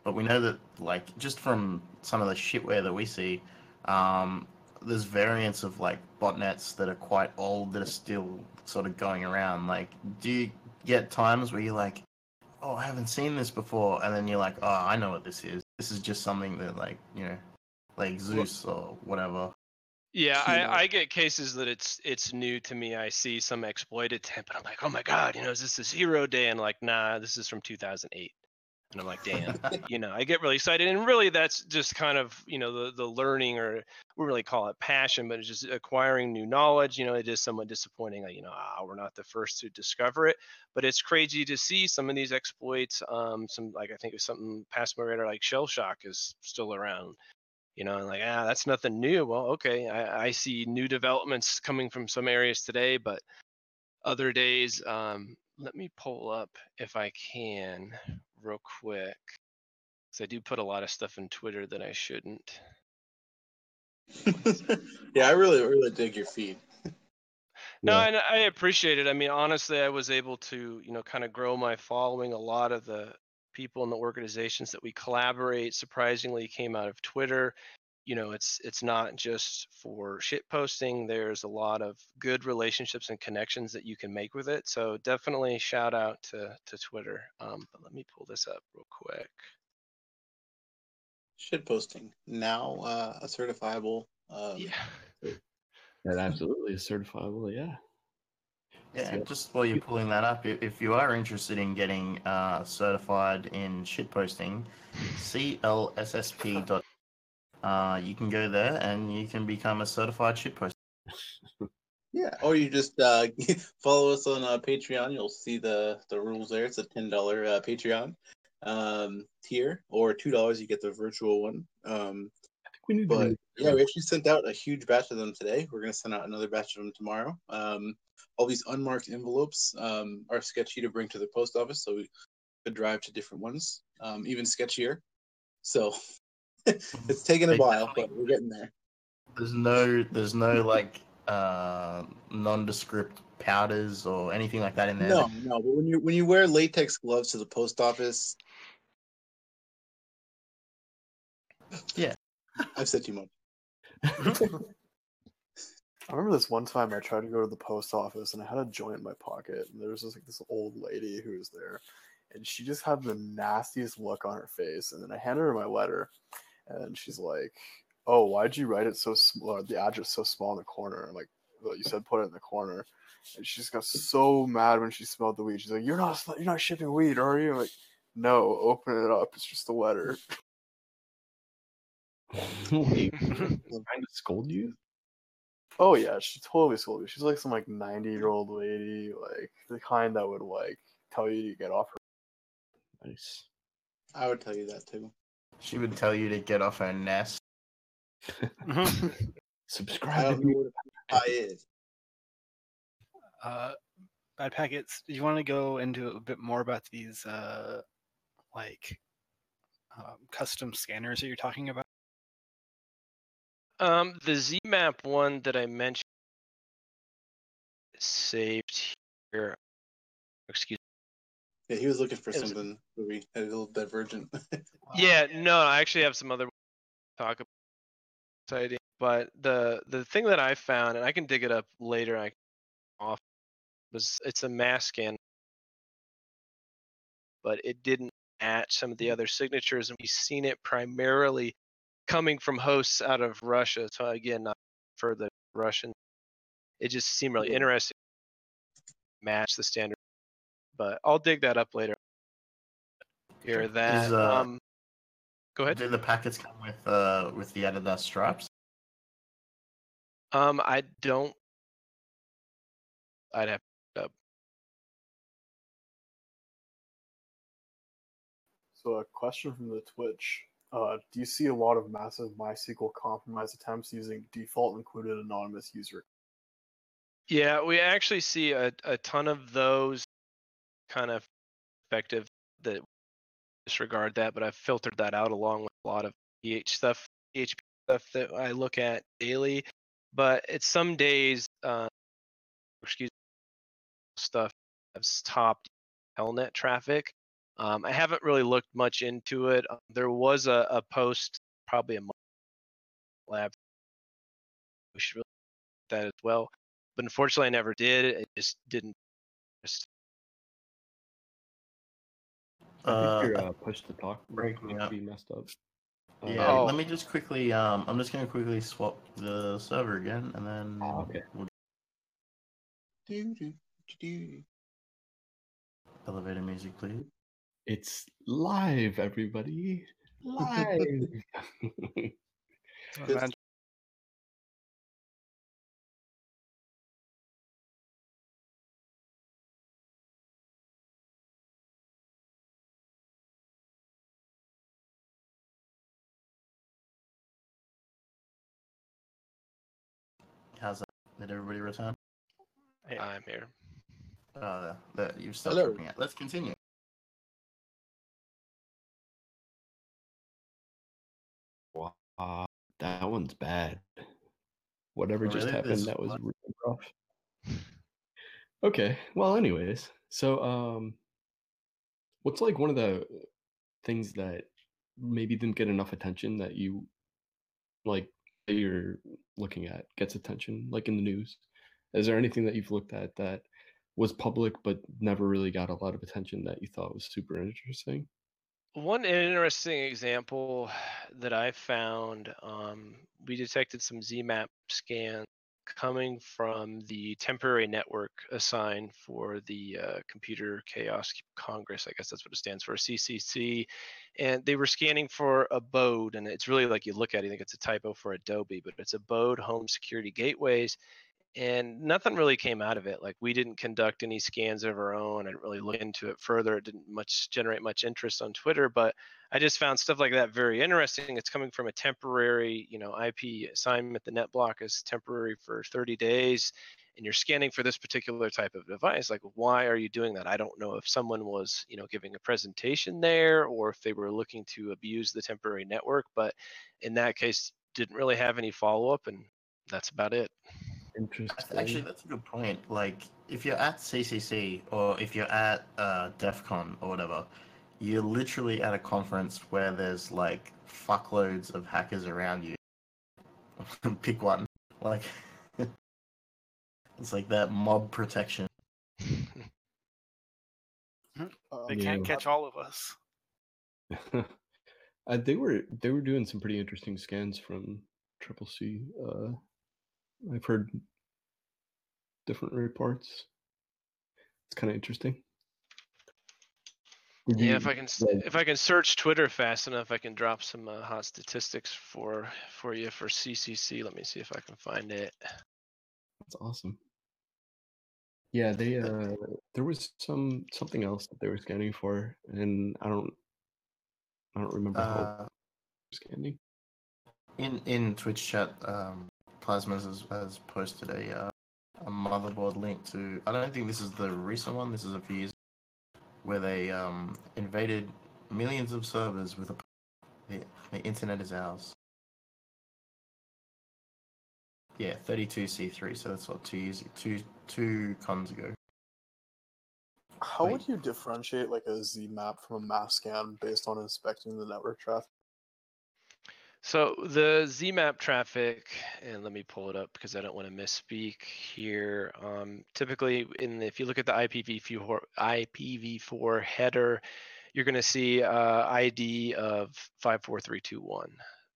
but we know that like just from some of the shitware that we see, um, there's variants of like botnets that are quite old that are still sort of going around. Like, do you get times where you're like, oh, I haven't seen this before, and then you're like, oh, I know what this is. This is just something that like you know, like Zeus or whatever. Yeah, know. I, I get cases that it's it's new to me. I see some exploit attempt, and I'm like, oh my god, you know, is this a zero day? And like, nah, this is from 2008. And I'm like, damn, [laughs] you know, I get really excited, and really, that's just kind of you know the the learning, or we really call it passion, but it's just acquiring new knowledge. You know, it is somewhat disappointing. Like, you know, ah, we're not the first to discover it, but it's crazy to see some of these exploits. Um, some like I think it was something past my radar, like shell shock is still around you know, and like, ah, that's nothing new. Well, okay, I, I see new developments coming from some areas today, but other days, um, let me pull up if I can real quick. Because I do put a lot of stuff in Twitter that I shouldn't. [laughs] yeah, I really, really dig your feed. No, and I appreciate it. I mean, honestly, I was able to, you know, kind of grow my following. A lot of the people in the organizations that we collaborate surprisingly came out of Twitter. You know, it's it's not just for shit posting. There's a lot of good relationships and connections that you can make with it. So definitely shout out to to Twitter. Um, but let me pull this up real quick. Shit posting now uh, a certifiable. Um, yeah. That absolutely is certifiable. Yeah. Yeah, just while you're pulling that up, i- if you are interested in getting uh, certified in shitposting, clssp. [laughs] Uh, you can go there and you can become a certified shitposter. [laughs] Yeah, or you just uh, [laughs] follow us on uh, Patreon. You'll see the the rules there. It's a ten dollar uh, Patreon um, tier, or two dollars you get the virtual one. Um, we need but to yeah, we actually sent out a huge batch of them today. We're gonna send out another batch of them tomorrow. Um, all these unmarked envelopes um, are sketchy to bring to the post office, so we could drive to different ones, um, even sketchier. So [laughs] it's taken a while, but we're getting there. There's no, there's no like uh, nondescript powders or anything like that in there. No, no. But when you when you wear latex gloves to the post office, Yeah. I've said too much. [laughs] [laughs] I remember this one time I tried to go to the post office and I had a joint in my pocket, and there was just like this old lady who was there, and she just had the nastiest look on her face. And then I handed her my letter, and she's like, "Oh, why'd you write it so small? Uh, the address so small in the corner?" I'm like, well, "You said put it in the corner." And she just got so mad when she smelled the weed. She's like, "You're not you're not shipping weed, are you?" I'm like, "No, open it up. It's just a letter." [laughs] Wait, [laughs] trying to scold you? Oh yeah, she totally sold me. She's like some like ninety year old lady, like the kind that would like tell you to get off her. Nice. I would tell you that too. She would tell you to get off her nest. [laughs] [laughs] I Subscribe. don't know what a is. Uh, bad packets. Do you want to go into a bit more about these, uh, like, um, custom scanners that you're talking about? Um, the ZMAP one that I mentioned saved here. Excuse. Me. Yeah, he was looking for was- something where we had a little divergent. [laughs] Yeah, no, I actually have some other talk about exciting, but the the thing that I found, and I can dig it up later. I can off was it's a mass scan, but it didn't match some of the other signatures, and we've seen it primarily coming from hosts out of Russia. So again, not for the Russian. It just seemed really interesting. Match the standard, but I'll dig that up later. Hear that? uh, um, go ahead. Do the packets come with uh with the Adidas straps? Um, I don't. I'd have to. So a question from the Twitch. Uh, do you see a lot of massive MySQL compromise attempts using default included anonymous user? Yeah, we actually see a, a ton of those kind of effective that disregard that, but I've filtered that out along with a lot of PH stuff, PHP stuff that I look at daily. But it's some days, uh, excuse me, stuff top telnet traffic. Um, I haven't really looked much into it. Uh, There was a, a post probably a month lab. We should really look at that as well, but unfortunately, I never did. It just didn't. just- I Uh, your uh, push to talk break me might up. be messed up. Uh, Yeah, Oh. let me just quickly. Um, I'm just gonna quickly swap the server again, and then Ah, okay. we'll Do, do, do, do. elevator music, please. It's live, everybody. Live. [laughs] Good. How's that? Did everybody return? Yeah. I'm here. Uh, that you've stopped Hello. dropping out. Let's continue. Wow, that one's bad. Whatever Oh, just really? happened, that was really rough. [laughs] Okay, well, anyways, so um, what's like one of the things that maybe didn't get enough attention that you like that you're looking at gets attention, like in the news? Is there anything that you've looked at that was public but never really got a lot of attention that you thought was super interesting? One interesting example that I found, um, we detected some ZMAP scans coming from the temporary network assigned for the uh, Computer Chaos Congress. I guess that's what it stands for, CCC. And they were scanning for Abode, and it's really like you look at it, you think it's a typo for Adobe, but it's Abode Home Security Gateways and nothing really came out of it. Like we didn't conduct any scans of our own. I didn't really look into it further. It didn't much generate much interest on Twitter, but I just found stuff like that very interesting. It's coming from a temporary, you know, IP assignment. The net block is temporary for 30 days, and you're scanning for this particular type of device. Like, why are you doing that? I don't know if someone was, you know, giving a presentation there or if they were looking to abuse the temporary network. But in that case, didn't really have any follow up, and that's about it. Interesting. Actually, that's a good point. Like, if you're at CCC or if you're at uh, DEF CON or whatever, you're literally at a conference where there's like fuckloads of hackers around you. [laughs] Pick one. Like, [laughs] it's like that mob protection. They Um, can't Yeah. catch all of us. [laughs] uh, they were they were doing some pretty interesting scans from Triple C. Uh, I've heard different reports. It's kind of interesting. Did Yeah, you- if I can s- like- if I can search Twitter fast enough, I can drop some uh, hot statistics for for you for CCC. Let me see if I can find it. That's awesome. Yeah, they uh there was some something else that they were scanning for, and I don't I don't remember how Uh, they were scanning. in in Twitch chat, um, Plasmaz has, has posted a uh, a motherboard link to. I don't think this is the recent one. This is a few years where they um invaded millions of servers with a. The, the internet is ours. Yeah, thirty-two C three. So that's what two years, two two cons ago. How Wait. would you differentiate like a ZMAP from a mass scan based on inspecting the network traffic? So the ZMAP traffic, and let me pull it up because I don't want to misspeak here. Um, typically, in the, if you look at the IPv4 IPv4 header, you're going to see uh, ID of 54321.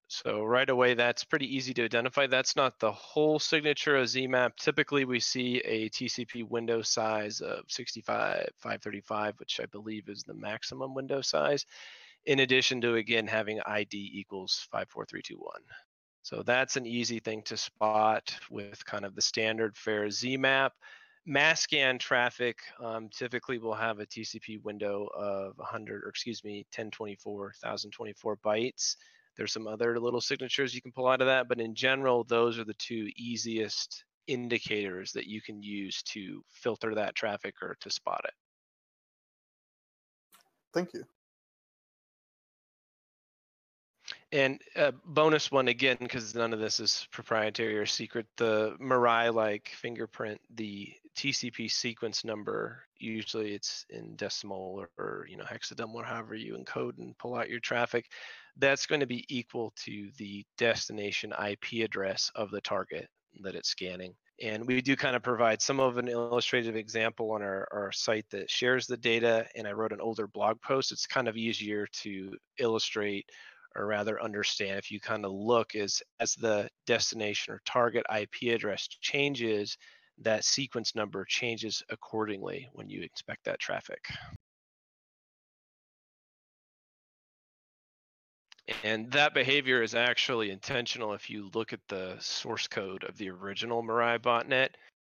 So right away, that's pretty easy to identify. That's not the whole signature of ZMAP. Typically, we see a TCP window size of 65, 535, which I believe is the maximum window size in addition to again having ID equals 54321. So that's an easy thing to spot with kind of the standard fair ZMAP. Mass scan traffic um, typically will have a TCP window of 100, or excuse me, 1024, 1024 bytes. There's some other little signatures you can pull out of that, but in general, those are the two easiest indicators that you can use to filter that traffic or to spot it. Thank you. And uh, bonus one again, because none of this is proprietary or secret. The Mirai like fingerprint, the TCP sequence number. Usually it's in decimal or, or you know hexadecimal or however you encode and pull out your traffic. That's going to be equal to the destination IP address of the target that it's scanning. And we do kind of provide some of an illustrative example on our, our site that shares the data. And I wrote an older blog post. It's kind of easier to illustrate or rather understand if you kind of look as as the destination or target IP address changes, that sequence number changes accordingly when you expect that traffic. And that behavior is actually intentional. If you look at the source code of the original Mirai botnet,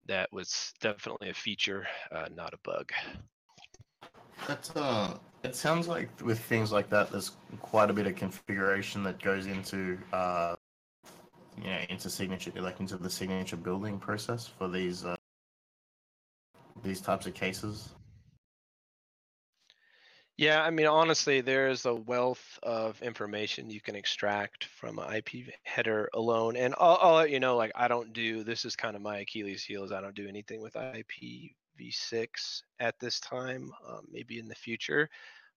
that was definitely a feature, uh, not a bug. That's uh, it sounds like with things like that, there's quite a bit of configuration that goes into uh, you know, into signature, like into the signature building process for these uh, these types of cases. Yeah, I mean, honestly, there is a wealth of information you can extract from an IP header alone. And I'll, I'll let you know, like, I don't do this is kind of my Achilles heel is I don't do anything with IPv6 at this time. Um, maybe in the future,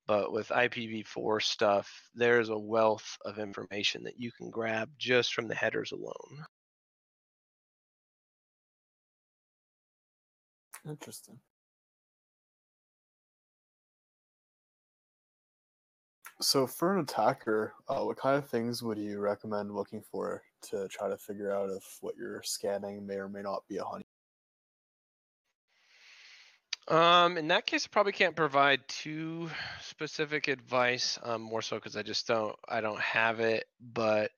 but with IPv4 stuff, there's a wealth of information that you can grab just from the headers alone. Interesting. So for an attacker, uh, what kind of things would you recommend looking for to try to figure out if what you're scanning may or may not be a honey? Um, in that case, I probably can't provide too specific advice. Um, more so because I just don't, I don't have it. But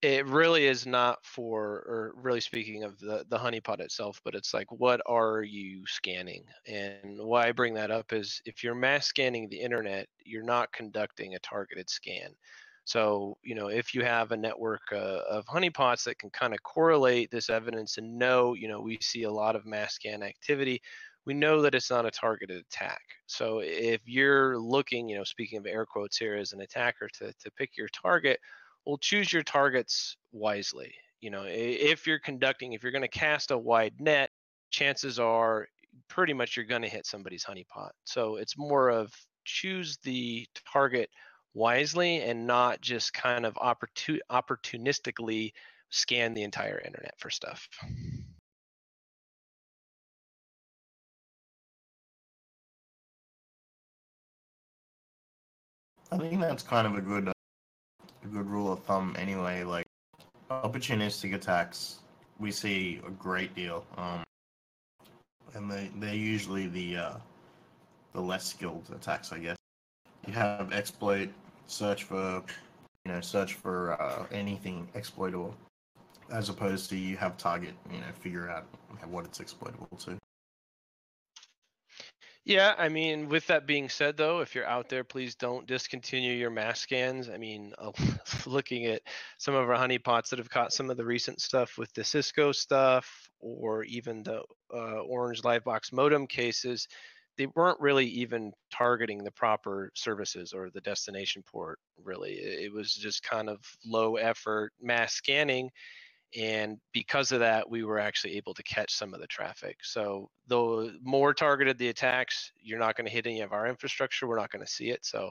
it really is not for, or really speaking of the the honeypot itself, but it's like, what are you scanning? And why I bring that up is if you're mass scanning the internet, you're not conducting a targeted scan. So, you know, if you have a network uh, of honeypots that can kind of correlate this evidence and know, you know, we see a lot of mass scan activity, we know that it's not a targeted attack. So if you're looking, you know, speaking of air quotes here as an attacker to, to pick your target, well, choose your targets wisely. You know, if you're conducting, if you're going to cast a wide net, chances are pretty much you're going to hit somebody's honeypot. So it's more of choose the target wisely and not just kind of opportun- opportunistically scan the entire internet for stuff. I think that's kind of a good uh, a good rule of thumb anyway. Like opportunistic attacks, we see a great deal, um, and they they're usually the uh, the less skilled attacks, I guess. You have exploit, search for, you know, search for uh, anything exploitable, as opposed to you have target, you know, figure out what it's exploitable to. Yeah, I mean, with that being said, though, if you're out there, please don't discontinue your mass scans. I mean, uh, [laughs] looking at some of our honeypots that have caught some of the recent stuff with the Cisco stuff, or even the uh, Orange Livebox modem cases, they weren't really even targeting the proper services or the destination port. Really, it was just kind of low effort mass scanning and because of that we were actually able to catch some of the traffic so the more targeted the attacks you're not going to hit any of our infrastructure we're not going to see it so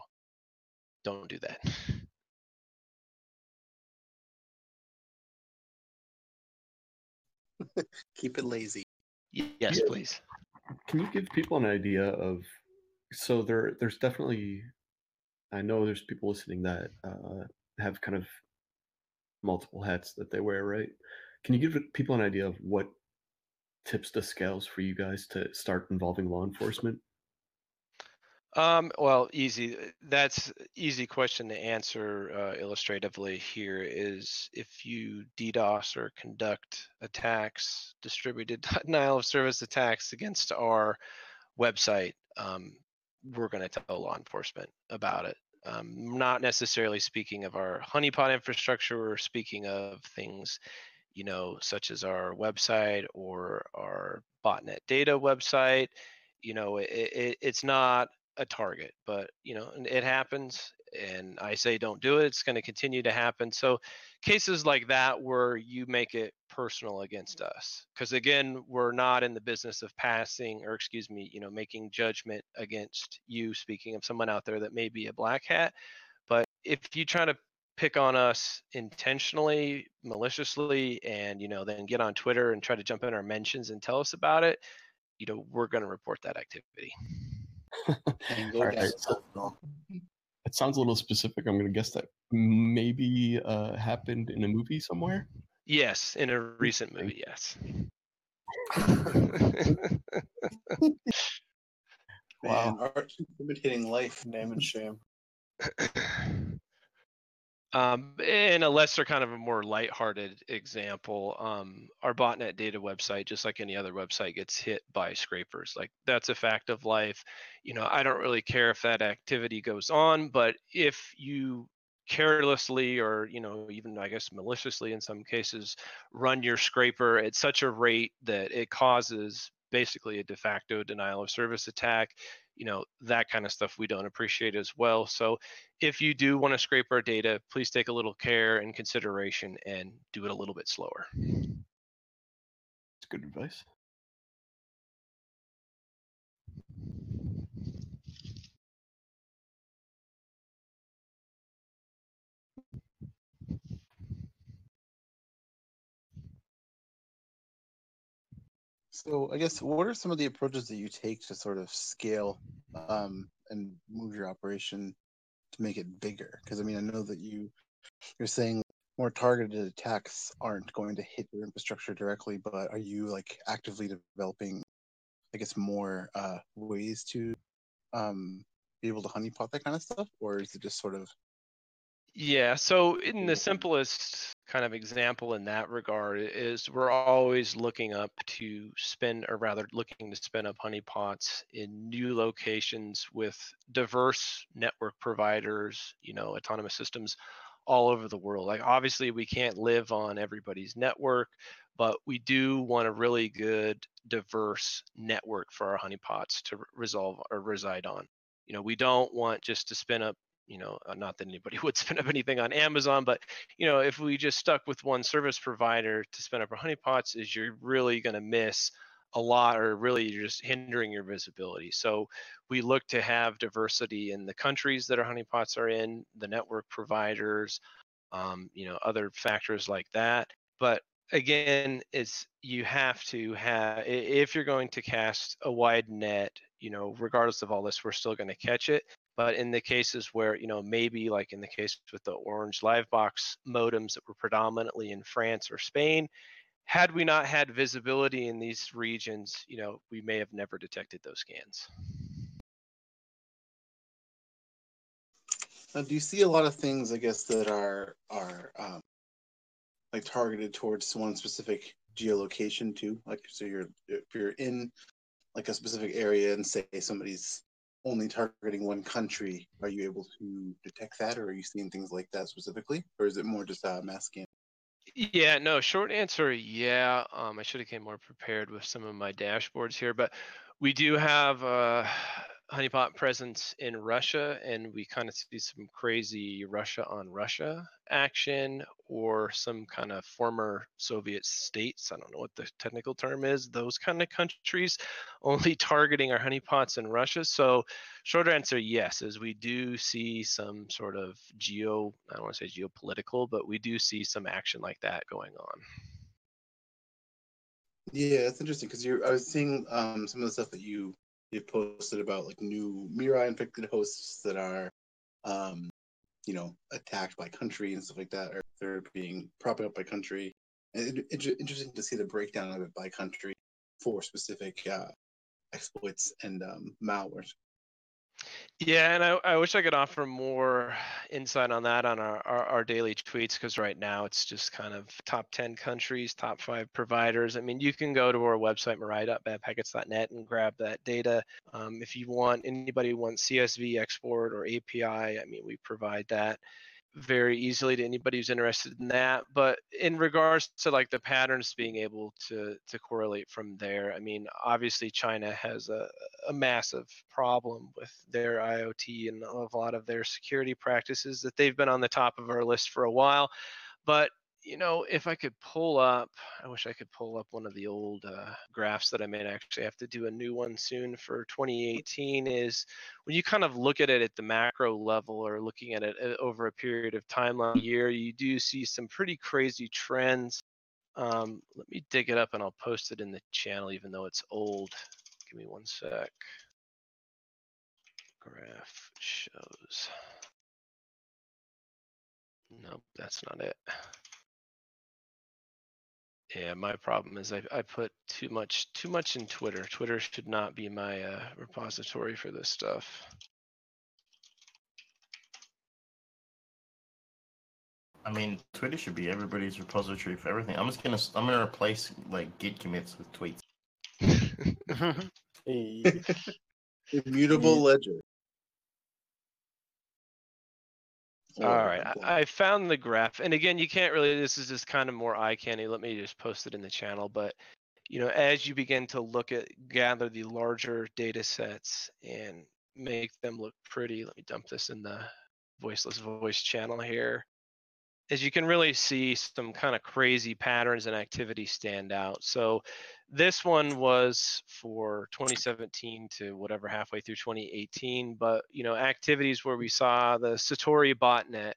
don't do that [laughs] Keep it lazy. yes Yeah. please Can you give people an idea of? So there, there's definitely. I know there's people listening that uh, have kind of multiple hats that they wear, right? Can you give people an idea of what tips the scales for you guys to start involving law enforcement? Um, well, easy. That's easy question to answer uh, illustratively here is if you DDoS or conduct attacks, distributed [laughs] denial of service attacks against our website, um, we're going to tell law enforcement about it. Um, not necessarily speaking of our honeypot infrastructure, we're speaking of things, you know, such as our website or our botnet data website. You know, it, it, it's not a target. But you know, it happens, and I say don't do it. It's going to continue to happen. So cases like that where you make it personal against us, because again, we're not in the business of passing or excuse me, you know, making judgment against you. Speaking of someone out there that may be a black hat, but if you try to pick on us intentionally, maliciously, and you know, then get on Twitter and try to jump in our mentions and tell us about it, you know, we're going to report that activity. And go [laughs] All right, down. so- It sounds a little specific. I'm gonna guess that maybe uh, happened in a movie somewhere. Yes, in a recent movie, yes. [laughs] Man, art imitating life. Name and shame. Um, in a lesser kind of a more lighthearted example, um, our botnet data website, just like any other website, gets hit by scrapers. Like that's a fact of life. You know, I don't really care if that activity goes on, but if you carelessly or you know even i guess maliciously in some cases run your scraper at such a rate that it causes basically a de facto denial of service attack you know that kind of stuff we don't appreciate as well so if you do want to scrape our data please take a little care and consideration and do it a little bit slower It's good advice. So I guess what are some of the approaches that you take to sort of scale um, and move your operation to make it bigger? Because I mean, I know that you you're saying more targeted attacks aren't going to hit your infrastructure directly, but are you like actively developing, I guess, more uh, ways to um, be able to honeypot that kind of stuff, or is it just sort of Yeah, so in the mm-hmm. simplest kind of example in that regard is we're always looking up to spin, or rather looking to spin up honeypots in new locations with diverse network providers, you know, autonomous systems all over the world. Like obviously we can't live on everybody's network, but we do want a really good diverse network for our honeypots to resolve or reside on. You know, we don't want just to spin up you know, uh, not that anybody [laughs] would spin up anything on Amazon, but you know, if we just stuck with one service provider to spin up our honeypots, is you're really going to miss a lot, or really you're just hindering your visibility. So we look to have diversity in the countries that our honeypots are in, the network providers, um, you know, other factors like that. But again, it's you have to have if you're going to cast a wide net, you know, regardless of all this, we're still going to catch it. But in the cases where, you know, maybe like in the case with the Orange Livebox modems that were predominantly in France or Spain, had we not had visibility in these regions, you know, we may have never detected those scans. Now, do you see a lot of things, I guess, that are are um, like targeted towards one specific geolocation too? Like, so you're if you're in like a specific area and say somebody's only targeting one country, are you able to detect that, or are you seeing things like that specifically, or is it more just uh, mass scan? Yeah, no, short answer, yeah. Um, I should have came more prepared with some of my dashboards here, but we do have a honeypot presence in Russia, and we kind of see some crazy Russia on Russia action or some kind of former Soviet states. I don't know what the technical term is. Those kind of countries [laughs] only targeting our honeypots in Russia. So, short answer, yes, is we do see some sort of geo, I don't want to say geopolitical, but we do see some action like that going on. Yeah, that's interesting because you're. I was seeing um, some of the stuff that you you posted about like new Mirai infected hosts that are, um, you know, attacked by country and stuff like that, or they're being propped up by country. And it, it's interesting to see the breakdown of it by country for specific uh, exploits and um, malwares. Yeah, and I, I wish I could offer more insight on that on our, our, our daily tweets because right now it's just kind of top 10 countries, top five providers. I mean, you can go to our website, mirai.badpackets.net, and grab that data. Um, if you want, anybody wants CSV export or API, I mean, we provide that. Very easily to anybody who's interested in that. But in regards to like the patterns being able to to correlate from there, I mean, obviously China has a, a massive problem with their IoT and a lot of their security practices that they've been on the top of our list for a while. But you know, if I could pull up, I wish I could pull up one of the old uh, graphs that I may actually have to do a new one soon for 2018. Is when you kind of look at it at the macro level or looking at it uh, over a period of time, like a year, you do see some pretty crazy trends. Um, let me dig it up and I'll post it in the channel, even though it's old. Give me one sec. Graph shows. Nope, that's not it. Yeah, my problem is I, I put too much too much in Twitter. Twitter should not be my uh, repository for this stuff. I mean, Twitter should be everybody's repository for everything. I'm just gonna I'm gonna replace like Git commits with tweets. [laughs] [laughs] Immutable [laughs] ledger. All right, I, I found the graph, and again, you can't really. This is just kind of more eye candy. Let me just post it in the channel. But you know, as you begin to look at gather the larger data sets and make them look pretty, let me dump this in the voiceless voice channel here. As you can really see, some kind of crazy patterns and activity stand out. So this one was for 2017 to whatever halfway through 2018 but you know activities where we saw the satori botnet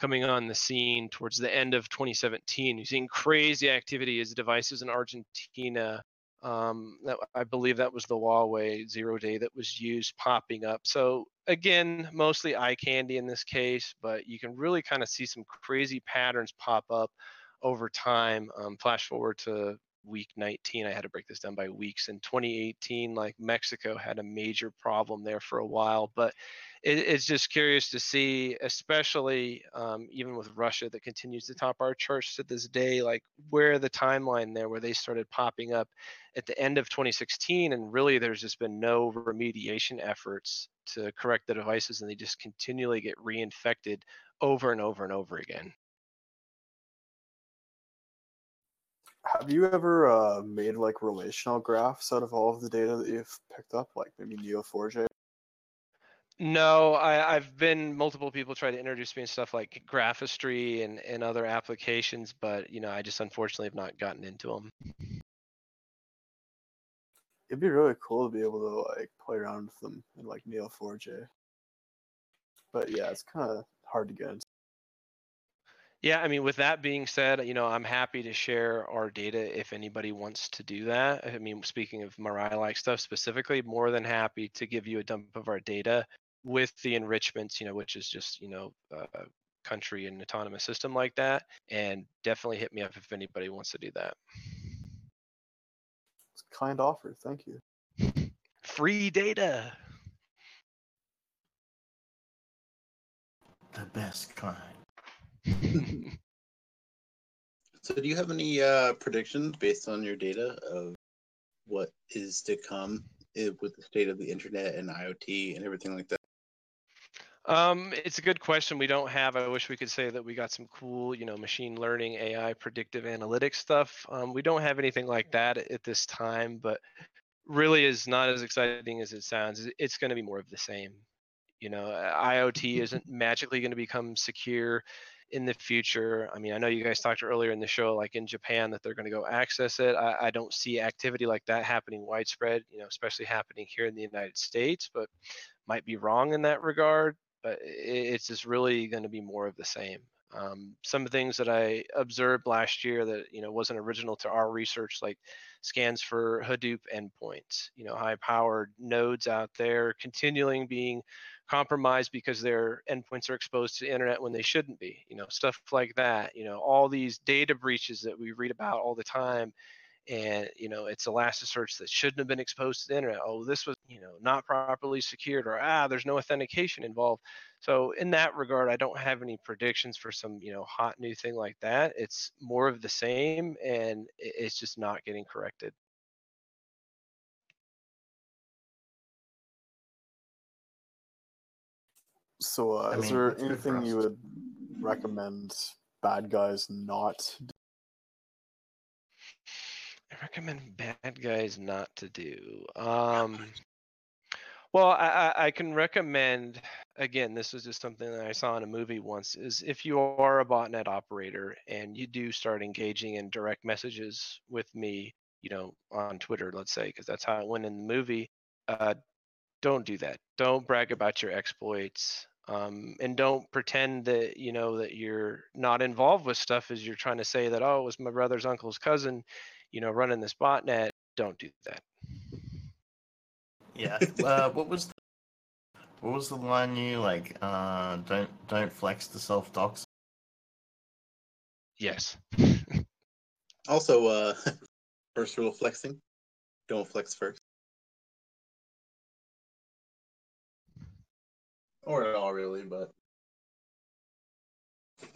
coming on the scene towards the end of 2017 you're seeing crazy activity as devices in argentina um, that, i believe that was the huawei zero day that was used popping up so again mostly eye candy in this case but you can really kind of see some crazy patterns pop up over time um, flash forward to week 19 i had to break this down by weeks in 2018 like mexico had a major problem there for a while but it, it's just curious to see especially um, even with russia that continues to top our charts to this day like where the timeline there where they started popping up at the end of 2016 and really there's just been no remediation efforts to correct the devices and they just continually get reinfected over and over and over again Have you ever uh, made like relational graphs out of all of the data that you've picked up, like maybe Neo4j? No, I, I've been multiple people try to introduce me in stuff like graphistry and, and other applications, but you know, I just unfortunately have not gotten into them. It'd be really cool to be able to like play around with them in like Neo4j. But yeah, it's kind of hard to get into. Yeah, I mean, with that being said, you know, I'm happy to share our data if anybody wants to do that. I mean, speaking of Mirai like stuff specifically, more than happy to give you a dump of our data with the enrichments, you know, which is just, you know, a country and autonomous system like that. And definitely hit me up if anybody wants to do that. It's a kind offer. Thank you. [laughs] Free data. The best kind. [laughs] So, do you have any uh, predictions based on your data of what is to come with the state of the internet and IoT and everything like that? Um, it's a good question. We don't have. I wish we could say that we got some cool, you know, machine learning, AI, predictive analytics stuff. Um, we don't have anything like that at, this time, but really is not as exciting as it sounds. It's going to be more of the same. You know, IoT isn't magically going to become secure in the future. I mean, I know you guys talked earlier in the show, like in Japan, that they're going to go access it. I, I don't see activity like that happening widespread, you know, especially happening here in the United States, but might be wrong in that regard. But it's just really going to be more of the same. Um, some things that I observed last year that you know wasn't original to our research, like scans for Hadoop endpoints, you know, high-powered nodes out there continuing being compromised because their endpoints are exposed to the internet when they shouldn't be you know stuff like that you know all these data breaches that we read about all the time and you know it's elasticsearch that shouldn't have been exposed to the internet. Oh this was you know not properly secured or ah there's no authentication involved. So in that regard i don't have any predictions for some you know hot new thing like that. It's more of the same and it's just not getting corrected. So, uh, I is mean, there it's good for anything you would recommend bad guys not? Recommend bad guys not to do. Um, well, I, I, I can recommend again. This is just something that I saw in a movie once. Is if you are a botnet operator and you do start engaging in direct messages with me, you know, on Twitter, let's say, because that's how it went in the movie. Uh, don't do that. Don't brag about your exploits. Um, and don't pretend that you know that you're not involved with stuff as you're trying to say that oh it was my brother's uncle's cousin you know running this botnet don't do that Yeah. Uh, what was the, what was the line you like? Uh, don't don't flex the self docs. yes Also, uh, [laughs] first rule of flexing: don't flex first. Or at all, really, but.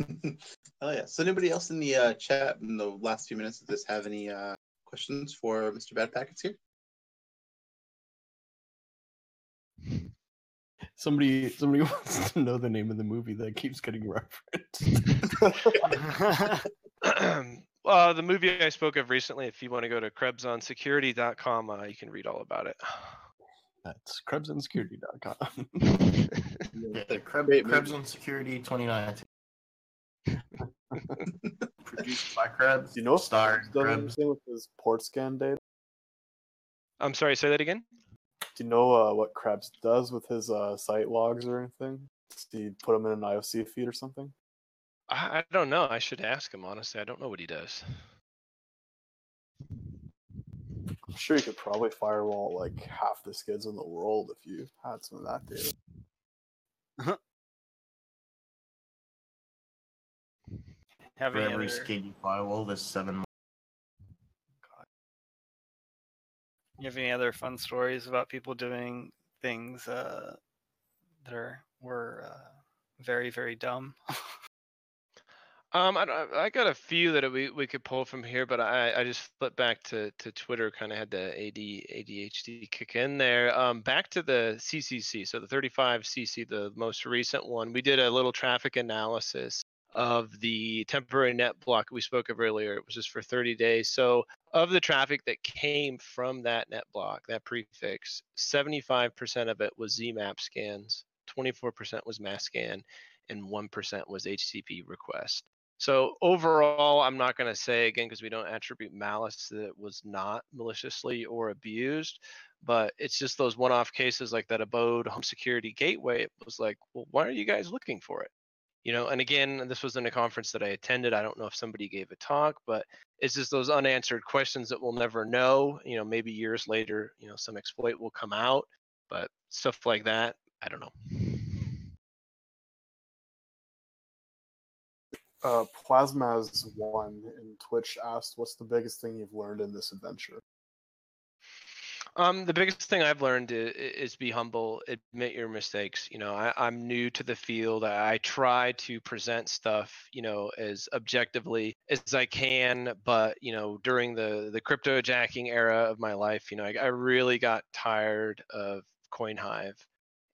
[laughs] oh yeah. So, anybody else in the uh, chat in the last few minutes of this have any uh, questions for Mr. Bad Packets here? Somebody somebody [laughs] wants to know the name of the movie that keeps getting referenced. [laughs] uh, the movie I spoke of recently, if you want to go to krebsonsecurity.com, uh, you can read all about it. That's krebsonsecurity.com. Yeah, the Kreb, Krebs on Security 2019. [laughs] Produced by Krebs. Do you know if starring Krebs does anything with his port scan data? I'm sorry, say that again. Do you know uh, what Krebs does with his uh, site logs or anything? Does he put them in an IOC feed or something? I, I don't know. I should ask him honestly. I don't know what he does. I'm sure you could probably firewall like half the skids in the world if you had some of that data. [laughs] Have For every other, skid you firewall, there's seven. you have any other fun stories about people doing things uh, that are were uh, very very dumb? [laughs] Um, I, I got a few that we, we could pull from here, but I, I just flipped back to, to Twitter, kind of had the AD, ADHD kick in there. Um, back to the CCC, so the 35CC, the most recent one, we did a little traffic analysis of the temporary net block we spoke of earlier. It was just for 30 days. So of the traffic that came from that net block, that prefix, 75% of it was ZMAP scans, 24% was mass scan, and 1% was HTTP request. So overall, I'm not going to say again because we don't attribute malice that it was not maliciously or abused, but it's just those one-off cases like that abode home security gateway. It was like, well, why are you guys looking for it? You know, and again, this was in a conference that I attended. I don't know if somebody gave a talk, but it's just those unanswered questions that we'll never know. You know, maybe years later, you know, some exploit will come out, but stuff like that, I don't know. Uh, Plasmaz one in Twitch asked, "What's the biggest thing you've learned in this adventure?" Um, the biggest thing I've learned is, is be humble, admit your mistakes. You know, I, I'm new to the field. I, I try to present stuff, you know, as objectively as I can. But you know, during the the crypto jacking era of my life, you know, I, I really got tired of CoinHive,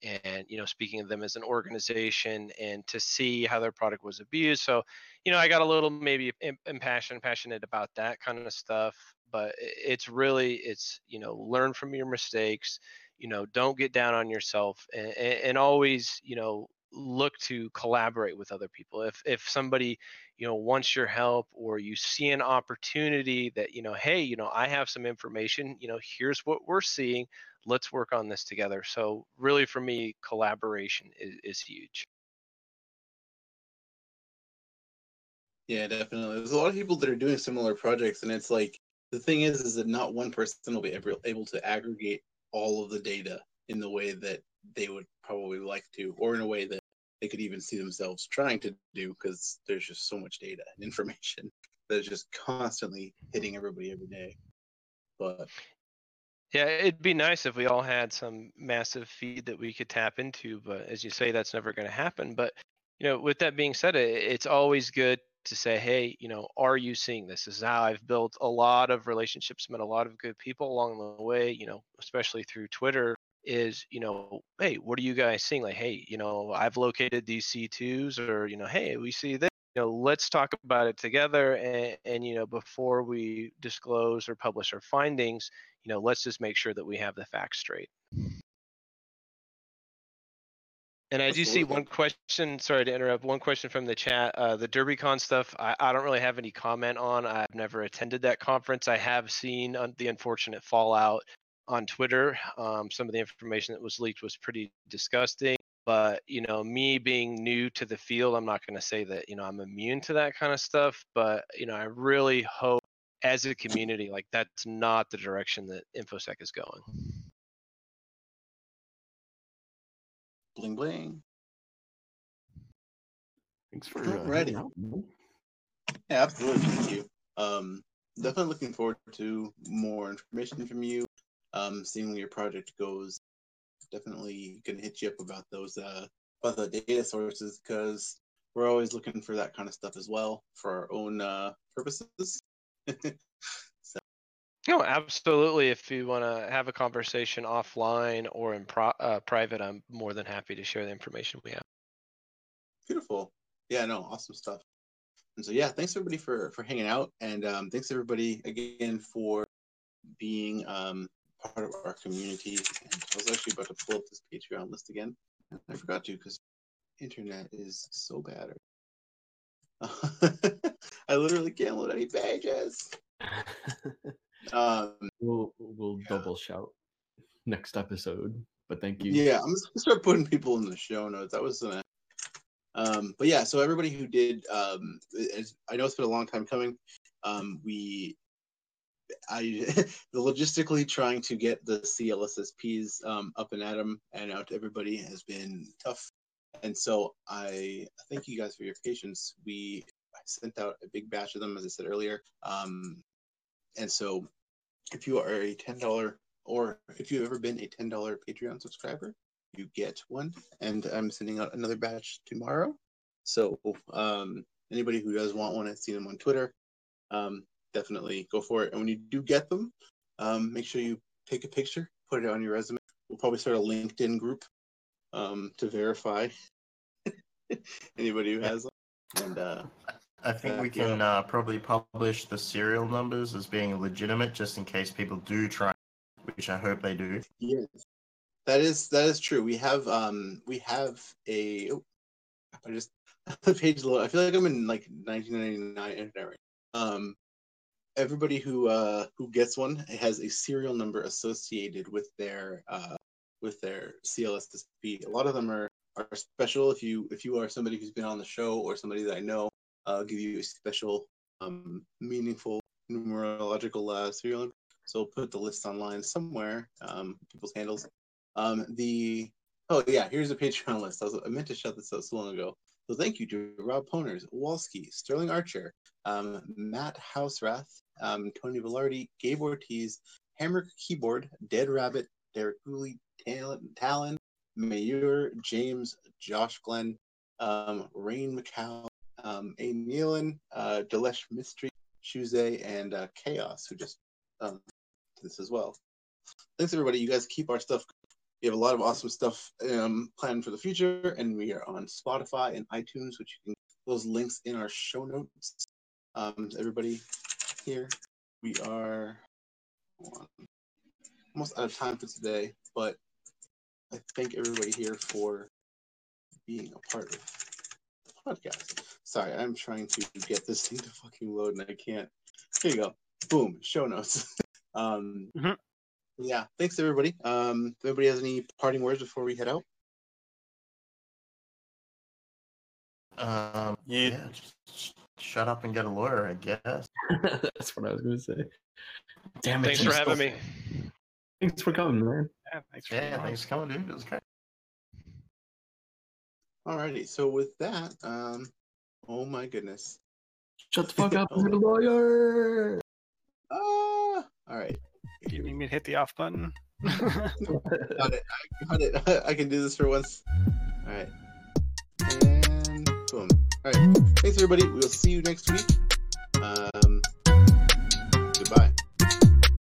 and you know, speaking of them as an organization, and to see how their product was abused. So, you know, I got a little maybe impassioned, passionate about that kind of stuff but it's really it's you know learn from your mistakes you know don't get down on yourself and, and always you know look to collaborate with other people. If if somebody you know wants your help or you see an opportunity that you know hey you know i have some information you know here's what we're seeing let's work on this together. So really for me collaboration is, is huge. Yeah, definitely. There's a lot of people that are doing similar projects, and it's like the thing is, is that not one person will be ever able to aggregate all of the data in the way that they would probably like to, or in a way that they could even see themselves trying to do, because there's just so much data and information [laughs] that is just constantly hitting everybody every day. But Yeah, it'd be nice if we all had some massive feed that we could tap into, but as you say, that's never going to happen. But you know, with that being said, it's always good to say, hey, you know, are you seeing this? This is how I've built a lot of relationships, met a lot of good people along the way. You know, especially through Twitter. is you know hey what are you guys seeing like hey you know i've located these c2s or you know hey we see this you know let's talk about it together and, and you know before we disclose or publish our findings you know let's just make sure that we have the facts straight and I do see one question. Sorry to interrupt. One question from the chat. Uh, the DerbyCon stuff. I, I don't really have any comment on. I've never attended that conference. I have seen un- the unfortunate fallout on Twitter. Um, some of the information that was leaked was pretty disgusting. But you know, me being new to the field, I'm not going to say that you know I'm immune to that kind of stuff. But you know, I really hope as a community, like that's not the direction that InfoSec is going. Bling bling. Thanks for uh, Alrighty. hanging out. man. Yeah, absolutely. Thank you. Um, definitely looking forward to more information from you. Um, seeing where your project goes. Definitely gonna hit you up about those uh about the data sources because we're always looking for that kind of stuff as well for our own uh purposes. [laughs] No, absolutely. If you want to have a conversation offline or in pro- uh, private, I'm more than happy to share the information we have. Beautiful. Yeah, no, awesome stuff. And so yeah, thanks everybody for for hanging out, and um, thanks everybody again for being um, part of our community. And I was actually about to pull up this Patreon list again. and I forgot to because internet is so bad. [laughs] I literally can't load any pages. [laughs] Um, We'll we'll double shout next episode. But thank you. Yeah, I'm just gonna start putting people in the show notes. That was gonna. Um, but yeah, so everybody who did, um, as- I know it's been a long time coming. Um, we, I, [laughs] the logistically trying to get the CLSSPs um, up and at 'em and out to everybody has been tough. And so I thank you guys for your patience. We I sent out a big batch of them, as I said earlier. Um, and so if you are a ten dollar or if you've ever been a ten dollar Patreon subscriber, you get one. And I'm sending out another batch tomorrow. So um, anybody who does want one, I've seen them on Twitter. Um, definitely go for it. And when you do get them, um, make sure you take a picture, put it on your resume. We'll probably start a LinkedIn group um, to verify [laughs] anybody who has them. And uh, I think we can uh, probably publish the serial numbers as being legitimate, just in case people do try, which I hope they do. Yes, that is that is true. We have um we have a oh, I just [laughs] the page. I feel like I'm in like 1999 internet. Um, everybody who uh who gets one has a serial number associated with their uh with their CLSSP. A lot of them are are special. If you if you are somebody who's been on the show or somebody that I know, uh, give you a special um meaningful numerological uh, serial. So we'll put the list online somewhere, um, people's handles. Um, the oh yeah, here's a Patreon [laughs] list. I, was, I meant to shut this out so long ago. So thank you to Rob Poners, Walski, Sterling Archer, um, Matt Houserath, um, Tony Velarde, Gabe Ortiz, Hammer Keyboard, Dead Rabbit, Derek Cooley, Talon, Talon Mayur, James, Josh Glenn, um, Rain McCow, um, A. Nealon, uh, Delesh Mystery, Shuze, and uh, Chaos, who just um, did this as well. Thanks, everybody. You guys keep our stuff. We have a lot of awesome stuff um, planned for the future, and we are on Spotify and iTunes, which you can those links in our show notes. Um, everybody here, we are almost out of time for today, but I thank everybody here for being a part of the podcast. Sorry, I'm trying to get this thing to fucking load and I can't. Here you go. Boom. Show notes. [laughs] um, Mhm. Yeah. Thanks everybody. Um, if anybody has any parting words before we head out? Um, yeah, just sh- shut up and get a lawyer, I guess. [laughs] That's what I was gonna say. Damn it! Thanks you for having me. Thanks for coming, man. Yeah, thanks for Yeah, thanks for coming, dude. It was great. Alrighty. So with that, um, Oh my goodness. Shut the fuck [laughs] up, oh. you're a lawyer. Ah, all right. Do you need me to hit the off button? [laughs] got it. I got it. [laughs] I can do this for once. All right. And boom. All right. Thanks, everybody. We'll see you next week. Um, goodbye.